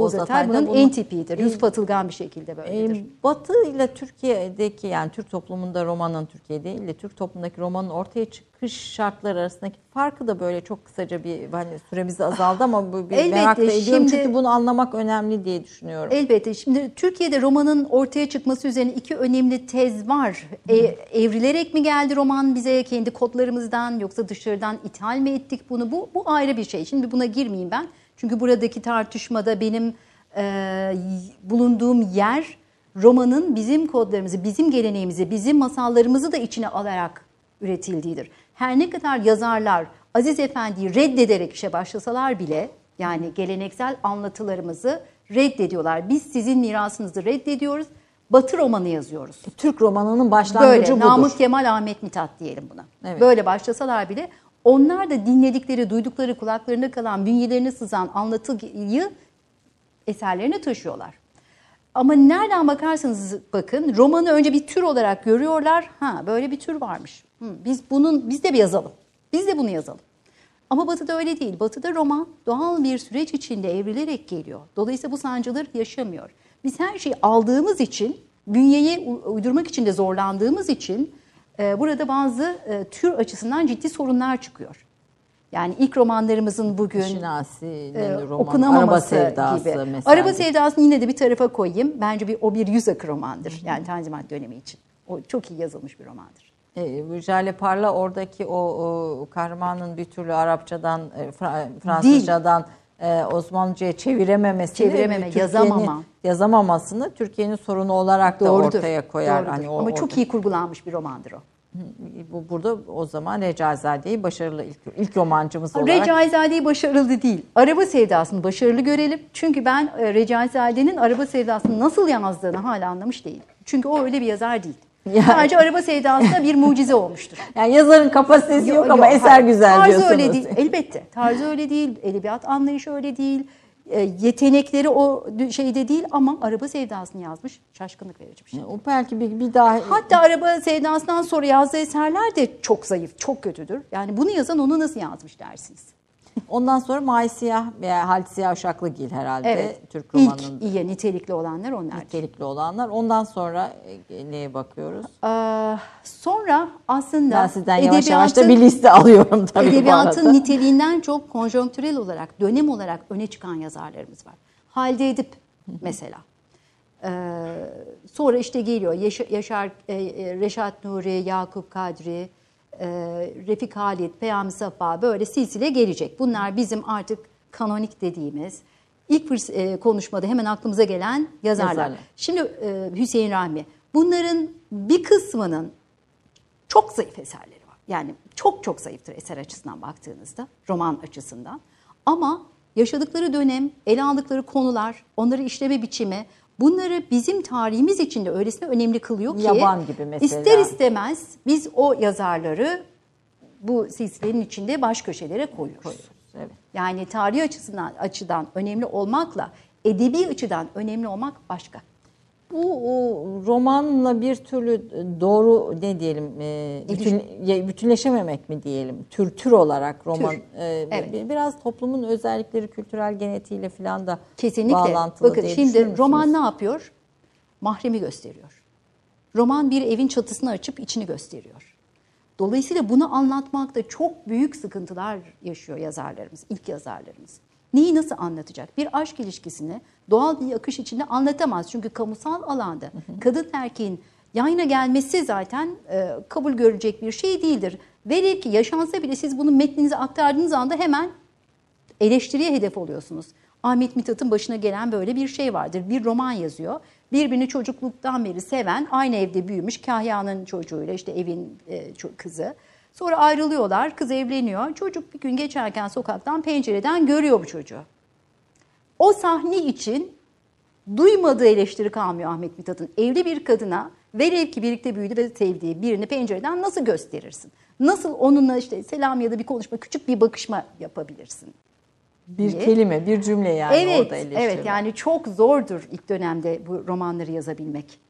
Oğuz Oğuz Atay Atay da bunun bunu- en tipidir. E, Yusuf Atılgan bir şekilde böyledir. Batı ile Türkiye'deki yani Türk toplumunda romanın Türkiye değil de Türk toplumundaki romanın ortaya çıkış şartları arasındaki farkı da böyle çok kısaca bir hani süremiz azaldı ama bu bir Elbette, merak da ediyorum şimdi- çünkü bunu anlamak önemli diye düşünüyorum. Elbette. Şimdi Türkiye'de romanın ortaya çıkması üzerine iki önemli tez var. E, evrilerek mi geldi roman bize kendi kodlarımızdan yoksa dışarıdan ithal mi ettik bunu? Bu, bu ayrı bir şey. Şimdi buna girmeyeyim ben. Çünkü buradaki tartışmada benim e, bulunduğum yer romanın bizim kodlarımızı, bizim geleneğimizi, bizim masallarımızı da içine alarak üretildiğidir. Her ne kadar yazarlar Aziz Efendi'yi reddederek işe başlasalar bile yani geleneksel anlatılarımızı reddediyorlar. Biz sizin mirasınızı reddediyoruz. Batı romanı yazıyoruz. Türk romanının başlangıcı Böyle budur. Namık Kemal Ahmet Mithat diyelim buna. Evet. Böyle başlasalar bile onlar da dinledikleri, duydukları, kulaklarında kalan, bünyelerine sızan anlatıyı eserlerine taşıyorlar. Ama nereden bakarsanız bakın romanı önce bir tür olarak görüyorlar. Ha böyle bir tür varmış. Hı, biz bunun biz de bir yazalım. Biz de bunu yazalım. Ama Batı'da öyle değil. Batı'da roman doğal bir süreç içinde evrilerek geliyor. Dolayısıyla bu sancıları yaşamıyor. Biz her şeyi aldığımız için, bünyeye u- uydurmak için de zorlandığımız için burada bazı e, tür açısından ciddi sorunlar çıkıyor. Yani ilk romanlarımızın bugün Şinasi'nin e, romanı, okunamaması Araba Sevdası gibi. mesela. Araba Sevdası'nı yine de bir tarafa koyayım. Bence bir o bir yüz akı romandır. Yani Tanzimat dönemi için. O çok iyi yazılmış bir romandır. E, Parla oradaki o, o kahramanın bir türlü Arapçadan, e, Fra- Fransızcadan e, Osmanlıca'ya çevirememesini, Çevirememe, yazamama. yazamamasını Türkiye'nin sorunu olarak da Doğrudur. ortaya koyar. Doğrudur. Hani o, Ama orada- çok iyi kurgulanmış bir romandır o. Bu, burada o zaman Recaizade'yi başarılı ilk, ilk romancımız olarak Recaizade'yi başarılı değil. Araba Sevdası'nı başarılı görelim. Çünkü ben e, Recaizade'nin Araba Sevdası'nı nasıl yazdığını hala anlamış değilim. Çünkü o öyle bir yazar değil. Yani- Sadece Araba Sevdası'na bir mucize olmuştur. yani yazarın kapasitesi yok, ama Yok, eser hayır. güzel Tarzı diyorsunuz. öyle değil. Elbette. Tarzı öyle değil. Edebiyat anlayışı öyle değil. E, yetenekleri o şeyde değil ama araba sevdasını yazmış. Şaşkınlık verici bir şey. O belki bir, bir daha Hatta araba sevdasından sonra yazdığı eserler de çok zayıf, çok kötüdür. Yani bunu yazan onu nasıl yazmış dersiniz. Ondan sonra May Siyah veya Halit Siyah Uşaklıgil herhalde Evet. Türk İlk romanının iyi nitelikli olanlar onlar. nitelikli olanlar. Ondan sonra e, neye bakıyoruz? Ee, sonra aslında Ben sizden yavaş yavaş da bir liste alıyorum tabii Edebiyatın niteliğinden çok konjonktürel olarak, dönem olarak öne çıkan yazarlarımız var. Halide Edip mesela. Ee, sonra işte geliyor Yaşar, Yaşar e, e, Reşat Nuri, Yakup Kadri, e, Refik Halit, Peyami Safa böyle silsile gelecek. Bunlar bizim artık kanonik dediğimiz ilk e, konuşmada hemen aklımıza gelen yazarlar. Yazarlar. Şimdi e, Hüseyin Rahmi. Bunların bir kısmının çok zayıf eserleri var. Yani çok çok zayıftır eser açısından baktığınızda, roman açısından. Ama yaşadıkları dönem, ele aldıkları konular, onları işleme biçimi bunları bizim tarihimiz için de öylesine önemli kılıyor ki Yaban gibi mesela. ister istemez biz o yazarları bu silsilenin içinde baş köşelere koyuyoruz. Evet. Yani tarih açısından açıdan önemli olmakla edebi açıdan önemli olmak başka. Bu romanla bir türlü doğru ne diyelim e, bütün, bütünleşememek mi diyelim tür tür olarak roman Tür. e, Evet. bir- biraz toplumun özellikleri kültürel genetiğiyle falan da Kesinlikle. bağlantılı Bakın diye şimdi roman ne yapıyor? Mahremi gösteriyor. Roman bir evin çatısını açıp içini gösteriyor. Dolayısıyla bunu anlatmakta çok büyük sıkıntılar yaşıyor yazarlarımız, ilk yazarlarımız. Neyi nasıl anlatacak? Bir aşk ilişkisini doğal bir akış içinde anlatamaz. Çünkü kamusal alanda kadın erkeğin yan yana gelmesi zaten e, kabul görecek bir şey değildir. Velev ki yaşansa bile siz bunu metninize aktardığınız anda hemen eleştiriye hedef oluyorsunuz. Ahmet Mithat'ın başına gelen böyle bir şey vardır. Bir roman yazıyor. Birbirini çocukluktan beri seven, aynı evde büyümüş Kahya'nın çocuğuyla işte evin e, kızı. Sonra ayrılıyorlar, kız evleniyor. Çocuk bir gün geçerken sokaktan pencereden görüyor bu çocuğu. O sahne için duymadığı eleştiri kalmıyor Ahmet Mithat'ın. Evli bir kadına velev ki birlikte büyüdü ve sevdiği birini pencereden nasıl gösterirsin? Nasıl onunla işte selam ya da bir konuşma, küçük bir bakışma yapabilirsin? bir diye. kelime bir cümle yani evet, orada eleştiri evet yani çok zordur ilk dönemde bu romanları yazabilmek.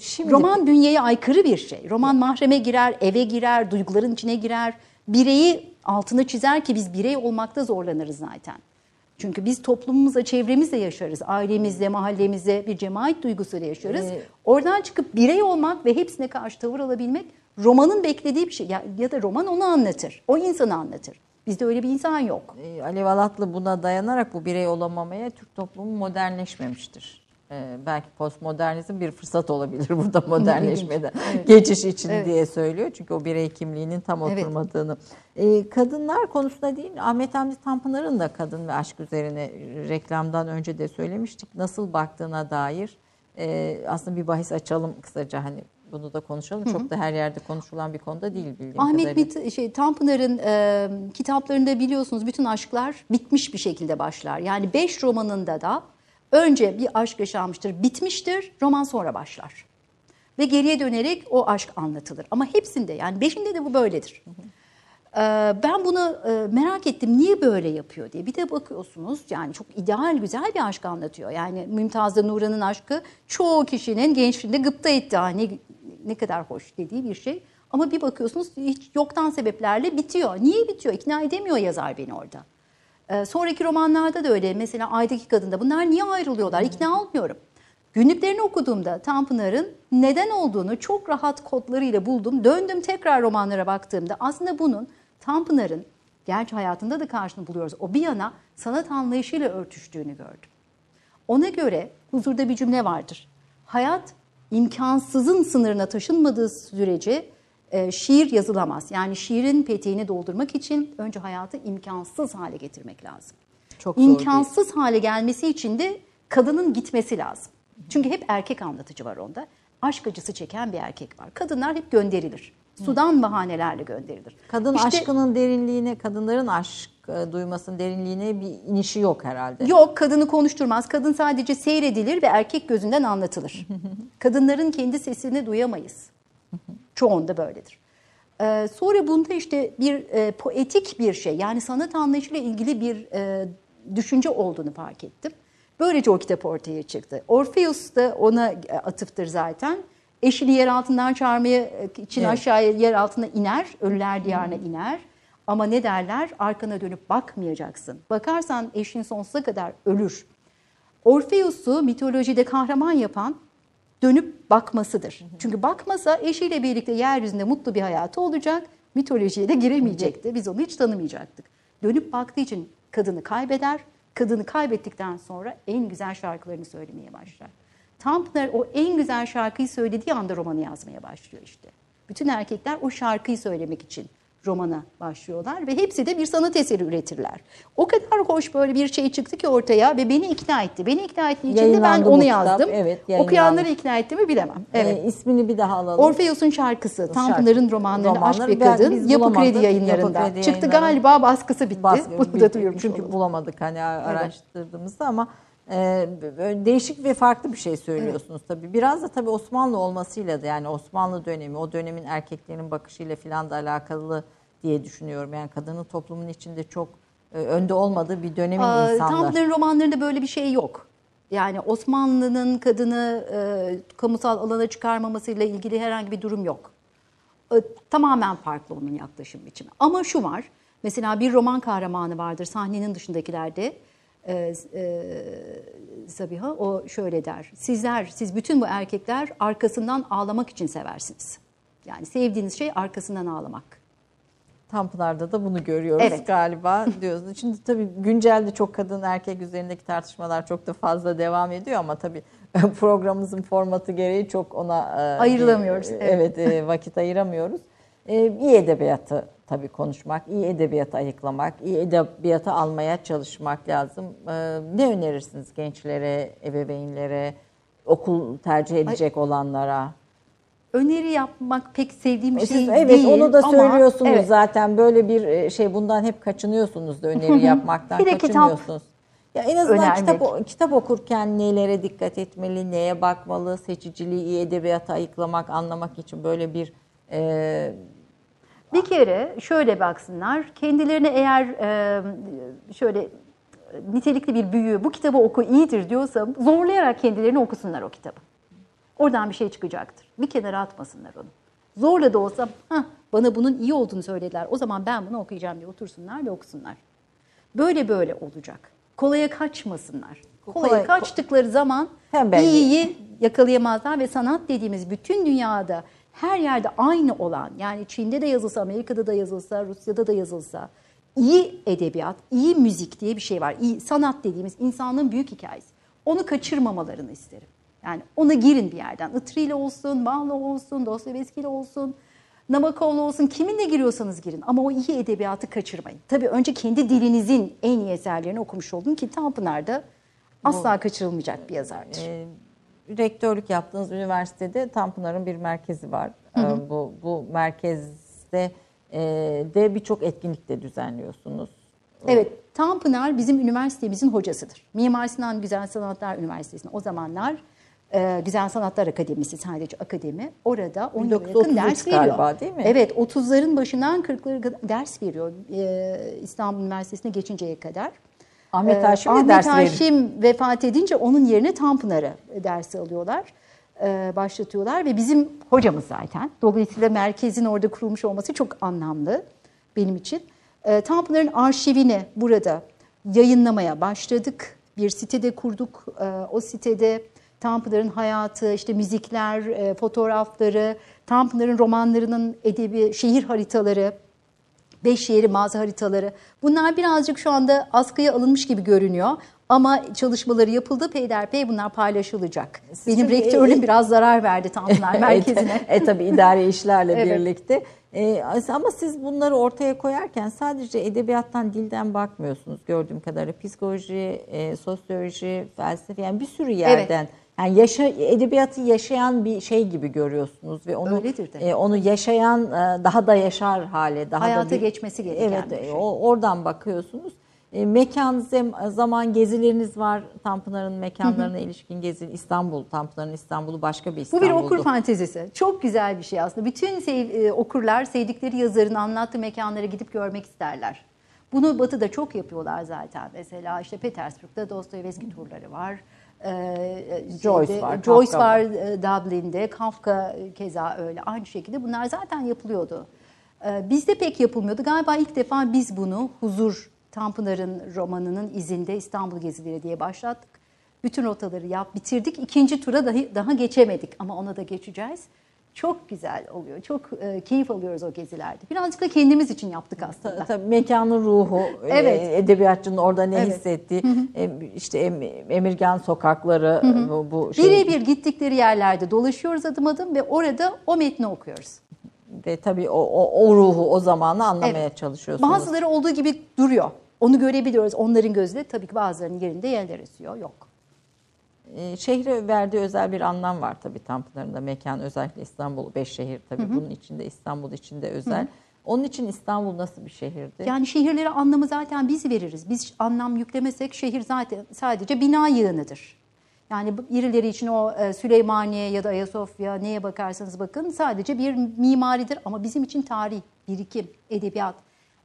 Şimdi Roman bünyeye aykırı bir şey. Roman mahreme girer, eve girer, duyguların içine girer. Bireyi altına çizer ki biz birey olmakta zorlanırız zaten. Çünkü biz toplumumuzla, çevremizle yaşarız. Ailemizle, mahallemizle bir cemaat duygusuyla yaşarız. Ee, Oradan çıkıp birey olmak ve hepsine karşı tavır alabilmek romanın beklediği bir şey. Ya, ya da roman onu anlatır. O insanı anlatır. Bizde öyle bir insan yok. e, Alev Alatlı buna dayanarak bu birey olamamaya Türk toplumu modernleşmemiştir. E, belki postmodernizm bir fırsat olabilir burada modernleşmede geçiş için Evet. diye söylüyor. Çünkü o birey kimliğinin tam Evet. oturmadığını. E, kadınlar konusunda değil Ahmet Hamdi Tanpınar'ın da kadın ve aşk üzerine reklamdan önce de söylemiştik. Nasıl baktığına dair e, aslında bir bahis açalım kısaca hani bunu da konuşalım. Çok da her yerde konuşulan bir konuda değil bildiğim Ahmet kadarıyla. Mit, şey, Tanpınar'ın e, kitaplarında biliyorsunuz bütün aşklar bitmiş bir şekilde başlar. Yani beş romanında da önce bir aşk yaşanmıştır, bitmiştir, roman sonra başlar. Ve geriye dönerek o aşk anlatılır. Ama hepsinde yani beşinde de bu böyledir. Ee, Ben bunu e, merak ettim niye böyle yapıyor diye. Bir de bakıyorsunuz yani çok ideal güzel bir aşk anlatıyor. Yani Mümtaz'da Nuran'ın aşkı çoğu kişinin gençliğinde gıpta etti. Ha, ne, ne kadar hoş dediği bir şey. Ama bir bakıyorsunuz hiç yoktan sebeplerle bitiyor. Niye bitiyor? İkna edemiyor yazar beni orada. Ee, sonraki romanlarda da öyle. Mesela Ay'daki Kadın'da bunlar niye ayrılıyorlar? İkna olmuyorum. Günlüklerini okuduğumda Tanpınar'ın neden olduğunu çok rahat kodlarıyla buldum. Döndüm tekrar romanlara baktığımda aslında bunun Tanpınar'ın gerçi hayatında da karşını buluyoruz. O bir yana sanat anlayışıyla örtüştüğünü gördüm. Ona göre huzurda bir cümle vardır. Hayat imkansızın sınırına taşınmadığı sürece e, şiir yazılamaz. Yani şiirin peteğini doldurmak için önce hayatı imkansız hale getirmek lazım. Çok zor değil. İmkansız hale gelmesi için de kadının gitmesi lazım. Çünkü hep erkek anlatıcı var onda. Aşk acısı çeken bir erkek var. Kadınlar hep gönderilir. Sudan bahanelerle gönderilir. Kadın İşte- aşkının derinliğine, kadınların aşk e, duymasının derinliğine bir inişi yok herhalde. Yok kadını konuşturmaz. Kadın sadece seyredilir ve erkek gözünden anlatılır. Kadınların kendi sesini duyamayız. Çoğunda böyledir. Ee, sonra bunda işte bir e, poetik bir şey yani sanat anlayışıyla ilgili bir e, düşünce olduğunu fark ettim. Böylece o kitap ortaya çıktı. Orpheus da ona e, atıftır zaten. Eşini yer altından çağırmaya için Evet. aşağıya yer altına iner, ölüler diyarına iner. Ama ne derler? Arkana dönüp bakmayacaksın. Bakarsan eşin sonsuza kadar ölür. Orpheus'u mitolojide kahraman yapan dönüp bakmasıdır. Çünkü bakmasa eşiyle birlikte yeryüzünde mutlu bir hayatı olacak. Mitolojiye de giremeyecekti. Biz onu hiç tanımayacaktık. Dönüp baktığı için kadını kaybeder. Kadını kaybettikten sonra en güzel şarkılarını söylemeye başlar. Tanpınar o en güzel şarkıyı söylediği anda romanı yazmaya başlıyor işte. Bütün erkekler o şarkıyı söylemek için romana başlıyorlar ve hepsi de bir sanat eseri üretirler. O kadar hoş böyle bir şey çıktı ki ortaya ve beni ikna etti. Beni ikna ettiği için de ben onu kitap, yazdım. evet. Okuyanları ikna etti mi bilemem. Evet. E, ismini bir daha alalım. Orpheus'un şarkısı, Tanpınar'ın romanları Aşk Romanları ve Kadın Yapı. Kredi yayınlarında. Yapı Kredi Çıktı Yayınları. galiba baskısı bitti. Baskı- Bunu bir- da duyurmuş Çünkü olalım. bulamadık hani araştırdığımızda ama e, böyle değişik ve farklı bir şey söylüyorsunuz tabii. Biraz da tabii Osmanlı olmasıyla da yani Osmanlı dönemi, o dönemin erkeklerin bakışıyla filan da alakalı diye düşünüyorum. Yani kadının toplumun içinde çok e, önde olmadığı bir dönemin Aa, insanlar. Tanpınar'ın romanlarında böyle bir şey yok. Yani Osmanlı'nın kadını e, kamusal alana çıkarmamasıyla ilgili herhangi bir durum yok. E, tamamen farklı onun yaklaşım biçimi. Ama şu var, mesela bir roman kahramanı vardır sahnenin dışındakilerde. E, e, Sabiha o şöyle der. Sizler, siz bütün bu erkekler arkasından ağlamak için seversiniz. Yani sevdiğiniz şey arkasından ağlamak. Tanpınar'da da bunu görüyoruz Evet. galiba diyorsunuz. Şimdi tabii güncelde çok kadın erkek üzerindeki tartışmalar çok da fazla devam ediyor ama tabii programımızın formatı gereği çok ona e, Ayrılamıyoruz, bir- evet. evet, e, vakit ayıramıyoruz. E, iyi edebiyatı tabii konuşmak, iyi edebiyatı ayıklamak, iyi edebiyatı almaya çalışmak lazım. E, ne önerirsiniz gençlere, ebeveynlere, okul tercih edecek olanlara? Öneri yapmak pek sevdiğim bir Siz- şey evet değil. onu da ama- söylüyorsunuz evet. zaten böyle bir e, şey bundan hep kaçınıyorsunuz da öneri yapmaktan Bir de kitap kaçınmıyorsunuz. Ya en azından önermek. kitap kitap okurken nelere dikkat etmeli, neye bakmalı, seçiciliği, iyi edebiyatı ayıklamak, anlamak için böyle bir e, Bir kere şöyle baksınlar, kendilerine eğer e, şöyle nitelikli bir büyüğü bu kitabı oku iyidir diyorsa zorlayarak kendilerini okusunlar o kitabı. Oradan bir şey çıkacaktır. Bir kenara atmasınlar onu. Zorla da olsa bana bunun iyi olduğunu söylediler. O zaman ben bunu okuyacağım diye otursunlar ve okusunlar. Böyle böyle olacak. Kolaya kaçmasınlar. Kolaya Kolay- kaçtıkları zaman iyiyi yakalayamazlar ve sanat dediğimiz bütün dünyada her yerde aynı olan yani Çin'de de yazılsa, Amerika'da da yazılsa, Rusya'da da yazılsa iyi edebiyat, iyi müzik diye bir şey var. İyi sanat dediğimiz insanlığın büyük hikayesi. Onu kaçırmamalarını isterim. Yani ona girin bir yerden. Itri ile olsun, Bağlı olsun, Dostoyevski ile olsun, Nabokov'la olsun kiminle giriyorsanız girin ama o iyi edebiyatı kaçırmayın. Tabii önce kendi dilinizin en iyi eserlerini okumuş olun ki Tanpınar'da asla kaçırılmayacak bir yazardır. e, rektörlük yaptığınız üniversitede Tanpınar'ın bir merkezi var. E, bu bu merkezde e, de birçok etkinlik de düzenliyorsunuz. Evet, Tanpınar bizim üniversitemizin hocasıdır. Mimar Sinan Güzel Sanatlar Üniversitesi'nin o zamanlar Ee, Güzel Sanatlar Akademisi sadece akademi. Orada 10 yıla yakın 1933 ders veriyor. galiba, değil mi? Evet 30'ların başından 40'lara kadar ders veriyor. Ee, İstanbul Üniversitesi'ne geçinceye kadar. Ahmet Ee, Haşim de Ahmet ders. Haşim vefat edince onun yerine Tanpınar'ı dersi alıyorlar. Ee, başlatıyorlar ve bizim hocamız zaten. Dolayısıyla merkezin orada kurulmuş olması çok anlamlı benim için. Ee, Tanpınar'ın arşivini burada yayınlamaya başladık. Bir sitede kurduk. Ee, o sitede Tanpınar'ın hayatı, işte müzikler, e, fotoğrafları, Tanpınar'ın romanlarının edebi şehir haritaları, Beş yeri mağaza haritaları. Bunlar birazcık şu anda askıya alınmış gibi görünüyor. Ama çalışmaları yapıldı. Peyderpey bunlar paylaşılacak. Benim çünkü- rektörlüğüm biraz zarar verdi Tanpınar Merkezi'ne. e, tabii idari işlerle Evet. birlikte. E, ama siz bunları ortaya koyarken sadece edebiyattan, dilden bakmıyorsunuz gördüğüm kadarıyla. Psikoloji, e, sosyoloji, felsefe yani bir sürü yerden. Yani yaşa, edebiyatı yaşayan bir şey gibi görüyorsunuz ve onu Öyledir de. e, onu yaşayan e, daha da yaşar hale, daha Hayata da bir- geçmesi gereken evet, bir şey. o- oradan bakıyorsunuz. E, mekan zem- zaman gezileriniz var. Tanpınar'ın mekanlarına ilişkin gezi İstanbul, Tanpınar'ın İstanbul'u başka bir Bu İstanbul'du. bir okur fantezisi. Çok güzel bir şey aslında. Bütün sev- e, okurlar sevdikleri yazarın anlattığı mekanlara gidip görmek isterler. Bunu Batı'da çok yapıyorlar zaten. Mesela işte Petersburg'da Dostoyevski turları var. Ee, Joyce şeyde- var, Joyce Kafka var var. e, Dublin'de, Kafka keza öyle. Aynı şekilde bunlar zaten yapılıyordu. Ee, Bizde pek yapılmıyordu. Galiba ilk defa biz bunu Huzur Tanpınar'ın romanının izinde İstanbul Gezileri diye başlattık. Bütün rotaları yap bitirdik. İkinci tura dahi, daha geçemedik ama ona da geçeceğiz. Çok güzel oluyor. Çok e, keyif alıyoruz o gezilerde. Birazcık da kendimiz için yaptık aslında. Tabii mekanın ruhu, Evet. e, edebiyatçının orada ne Evet. hissettiği, e, işte Em- Emirgan sokakları bu, bu şey Birebir gittikleri yerlerde dolaşıyoruz adım adım ve orada o metni okuyoruz. ve tabii o, o, o ruhu, o zamanı anlamaya Evet. çalışıyorsunuz. Bazıları olduğu gibi duruyor. Onu görebiliyoruz onların gözünde. Tabii ki bazılarının yerinde yerler esiyor. Yok. E, şehre verdiği özel bir anlam var tabii Tanpınar'ın da mekan özellikle İstanbul, beş şehir tabii bunun içinde İstanbul içinde özel. Onun için İstanbul nasıl bir şehirdi? Yani şehirlere anlamı zaten biz veririz. Biz anlam yüklemesek şehir zaten sadece bina yığınıdır. Yani birileri için o e, Süleymaniye ya da Ayasofya neye bakarsanız bakın sadece bir mimaridir ama bizim için tarih, birikim, edebiyat.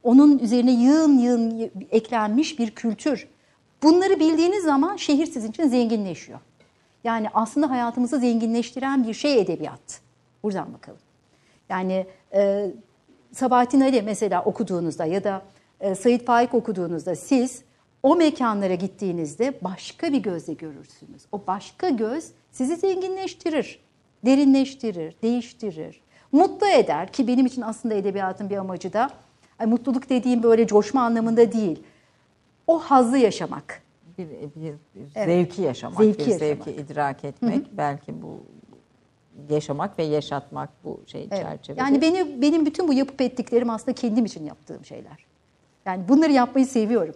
Onun üzerine yığın yığın eklenmiş bir kültür. Bunları bildiğiniz zaman şehir sizin için zenginleşiyor. Yani aslında hayatımızı zenginleştiren bir şey edebiyat. Buradan bakalım. Yani e, Sabahattin Ali mesela okuduğunuzda ya da e, Sait Faik okuduğunuzda siz o mekanlara gittiğinizde başka bir gözle görürsünüz. O başka göz sizi zenginleştirir, derinleştirir, değiştirir, mutlu eder ki benim için aslında edebiyatın bir amacı da mutluluk dediğim böyle coşma anlamında değil. O hazzı yaşamak. bir, bir, bir Evet. zevki yaşamak, Zevki bir yaşamak. zevki idrak etmek, belki bu yaşamak ve yaşatmak bu şey Evet. çerçevede. Yani beni benim bütün bu yapıp ettiklerim aslında kendim için yaptığım şeyler. Yani bunları yapmayı seviyorum.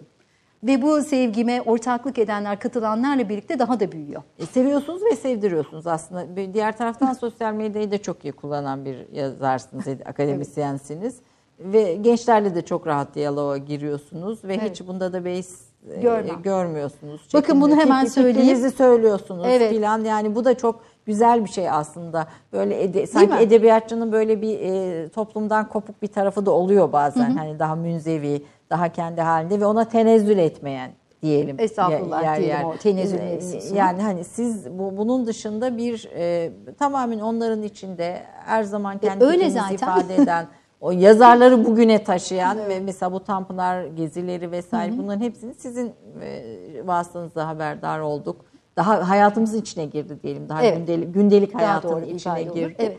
Ve bu sevgime ortaklık edenler, katılanlarla birlikte daha da büyüyor. E, seviyorsunuz ve sevdiriyorsunuz aslında. Bir Diğer taraftan sosyal medyayı da çok iyi kullanan bir yazarsınız, akademisyensiniz. Ve gençlerle de çok rahat diyaloğa giriyorsunuz ve Evet. hiç bunda da beis e, Görmem. görmüyorsunuz. Bakın bunu hemen Fikri- söyleyeyim. Fikrinizi söylüyorsunuz Evet. filan. Yani bu da çok güzel bir şey aslında. Böyle ede- sanki mi? edebiyatçının böyle bir e, toplumdan kopuk bir tarafı da oluyor bazen. Hani daha münzevi, daha kendi halinde ve ona tenezzül etmeyen diyelim. Estağfurullah diyelim o tenezzül E, mevzusunu. Yani hani siz bu, bunun dışında bir e, tamamen onların içinde her zaman kendi öyle fikrinizi zaten. ifade eden o yazarları bugüne taşıyan ve mesela bu Tanpınar gezileri vesaire bunların hepsini sizin e, vasıtanızda haberdar olduk. Daha hayatımızın içine girdi diyelim. Daha Evet. gündelik, gündelik Daha hayatın doğru içine olur. girdi. Evet.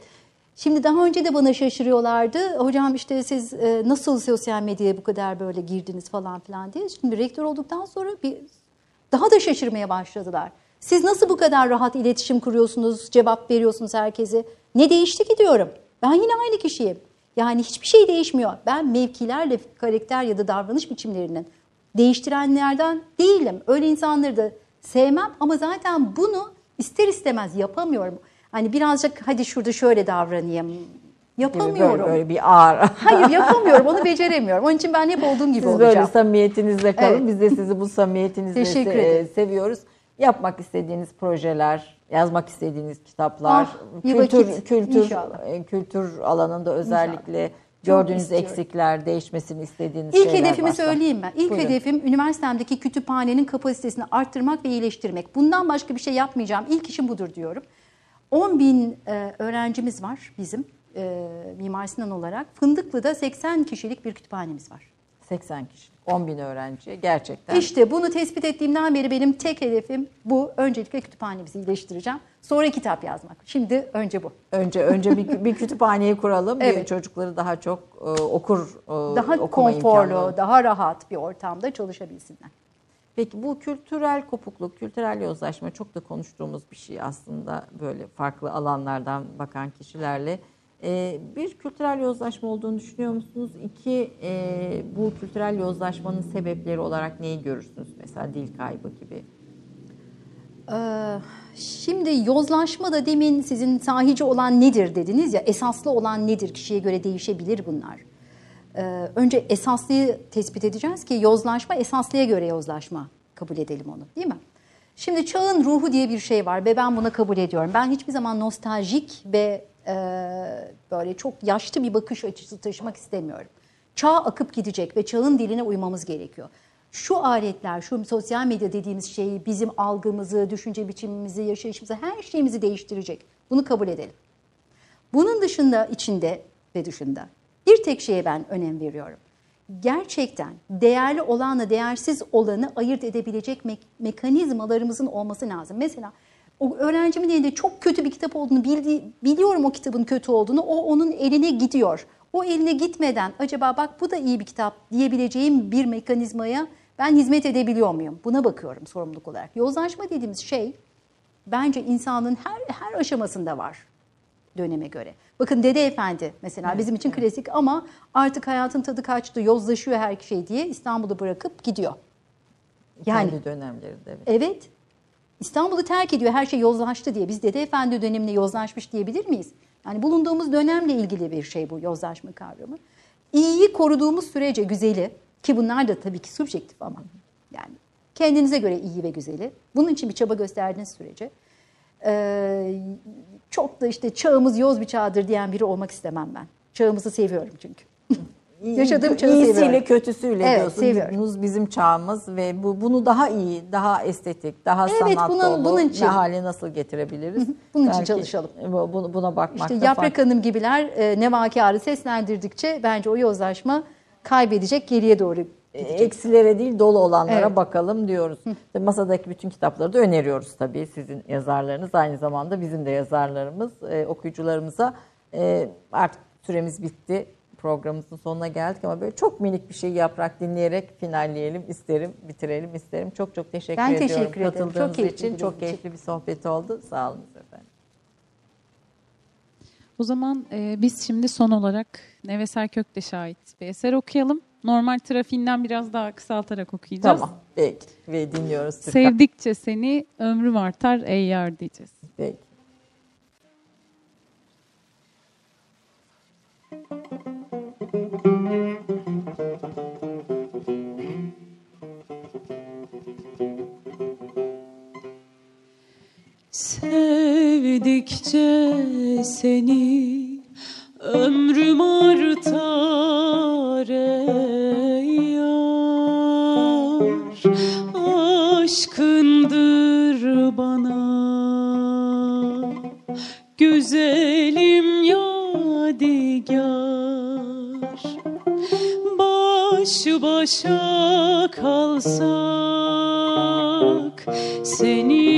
Şimdi daha önce de bana şaşırıyorlardı. Hocam işte siz e, nasıl sosyal medyaya bu kadar böyle girdiniz falan filan diye. Şimdi rektör olduktan sonra bir daha da şaşırmaya başladılar. Siz nasıl bu kadar rahat iletişim kuruyorsunuz, cevap veriyorsunuz herkese? Ne değişti ki diyorum. Ben yine aynı kişiyim. Yani hiçbir şey değişmiyor. Ben mevkilerle karakter ya da davranış biçimlerinin değiştirenlerden değilim. Öyle insanları da sevmem ama zaten bunu ister istemez yapamıyorum. Hani birazcık hadi şurada şöyle davranayım. Yapamıyorum. Böyle, böyle bir ağır. Hayır yapamıyorum. Onu beceremiyorum. Onun için ben hep olduğum gibi Siz olacağım. böyle samimiyetinizle kalın. Evet. Biz de sizi bu samimiyetinizle se- seviyoruz. Yapmak istediğiniz projeler, yazmak istediğiniz kitaplar, Ah, bir kültür vakit, kültür inşallah. e, kültür alanında özellikle Çok gördüğünüz eksikler, değişmesini istediğiniz İlk şeyler hedefimi varsa. söyleyeyim ben. İlk Buyurun. hedefim üniversitemdeki kütüphanenin kapasitesini arttırmak ve iyileştirmek. Bundan başka bir şey yapmayacağım. İlk işim budur diyorum. 10 bin e, öğrencimiz var bizim e, Mimar Sinan olarak. Fındıklı'da 80 kişilik bir kütüphanemiz var. 80 kişi, 10 bin öğrenci gerçekten. İşte bunu tespit ettiğimden beri benim tek hedefim bu. Öncelikle kütüphanemizi iyileştireceğim. Sonra kitap yazmak. Şimdi önce bu. Önce önce bir, bir kütüphaneyi kuralım. Evet. Bir çocukları daha çok e, okur e, Daha konforlu, imkanı. daha rahat bir ortamda çalışabilsinler. Peki bu kültürel kopukluk, kültürel yozlaşma çok da konuştuğumuz bir şey aslında böyle farklı alanlardan bakan kişilerle. Ee, bir kültürel yozlaşma olduğunu düşünüyor musunuz? İki, e, bu kültürel yozlaşmanın sebepleri olarak neyi görürsünüz? Mesela dil kaybı gibi. Ee, Şimdi yozlaşma da demin sizin sahici olan nedir dediniz ya esaslı olan nedir kişiye göre değişebilir bunlar. Ee, Önce esaslıyı tespit edeceğiz ki yozlaşma esaslıya göre yozlaşma kabul edelim onu değil mi? Şimdi çağın ruhu diye bir şey var ve ben buna kabul ediyorum. Ben hiçbir zaman nostaljik ve e, böyle çok yaşlı bir bakış açısı taşımak istemiyorum. Çağ akıp gidecek ve çağın diline uymamız gerekiyor. Şu aletler, şu sosyal medya dediğimiz şey bizim algımızı, düşünce biçimimizi, yaşayışımızı, her şeyimizi değiştirecek. Bunu kabul edelim. Bunun dışında, içinde ve dışında bir tek şeye ben önem veriyorum. Gerçekten değerli olanla değersiz olanı ayırt edebilecek me- mekanizmalarımızın olması lazım. Mesela o öğrencimin elinde çok kötü bir kitap olduğunu bildi, biliyorum o kitabın kötü olduğunu. O onun eline gidiyor. O eline gitmeden acaba bak bu da iyi bir kitap diyebileceğim bir mekanizmaya ben hizmet edebiliyor muyum? Buna bakıyorum sorumluluk olarak. Yozlaşma dediğimiz şey bence insanın her her aşamasında var döneme göre. Bakın Dede Efendi mesela bizim için klasik ama artık hayatın tadı kaçtı, yozlaşıyor her şey diye İstanbul'u bırakıp gidiyor. Yani Kendi dönemlerinde. evet. evet İstanbul'u terk ediyor her şey yozlaştı diye. Biz Dede Efendi döneminde yozlaşmış diyebilir miyiz? Yani bulunduğumuz dönemle ilgili bir şey bu yozlaşma kavramı. İyiyi koruduğumuz sürece güzeli ki bunlar da tabii ki subjektif ama yani kendinize göre iyi ve güzeli. Bunun için bir çaba gösterdiğiniz sürece çok da işte çağımız yoz bir çağdır diyen biri olmak istemem ben. Çağımızı seviyorum çünkü. Yaşadığım çağı iyisiyle seviyorum. kötüsüyle Evet, diyorsunuz. seviyorum. Biz- Bizim çağımız ve bu bunu daha iyi, daha estetik, daha Evet, sanat bunun- dolu bunun için. ne hale nasıl getirebiliriz? Bunun için Belki çalışalım. bu- Buna, buna bakmakta İşte Yaprak farklı. Hanım gibiler e, Nevakiar'ı seslendirdikçe bence o yozlaşma kaybedecek geriye doğru E, gidecek. eksilere değil dolu olanlara Evet. bakalım diyoruz. İşte Masadaki bütün kitapları da öneriyoruz tabii sizin yazarlarınız aynı zamanda bizim de yazarlarımız e, okuyucularımıza e, artık süremiz bitti programımızın sonuna geldik ama böyle çok minik bir şey yaprak dinleyerek finalleyelim isterim bitirelim isterim çok çok teşekkür Ben ediyorum teşekkür ederim. Çok katıldığınız keyifliydi için çok için. keyifli bir sohbet oldu sağ olun efendim. O zaman e, biz şimdi son olarak Neveser Köktaş'a ait bir eser okuyalım. Normal trafiğinden biraz daha kısaltarak okuyacağız. Tamam peki ve dinliyoruz. Türkan. Sevdikçe seni ömrüm artar ey yar diyeceğiz. Peki. Sevdikçe seni ömrüm artar ey Aşkındır bana. Güzelim yadigar. Baş başa kalsak seninle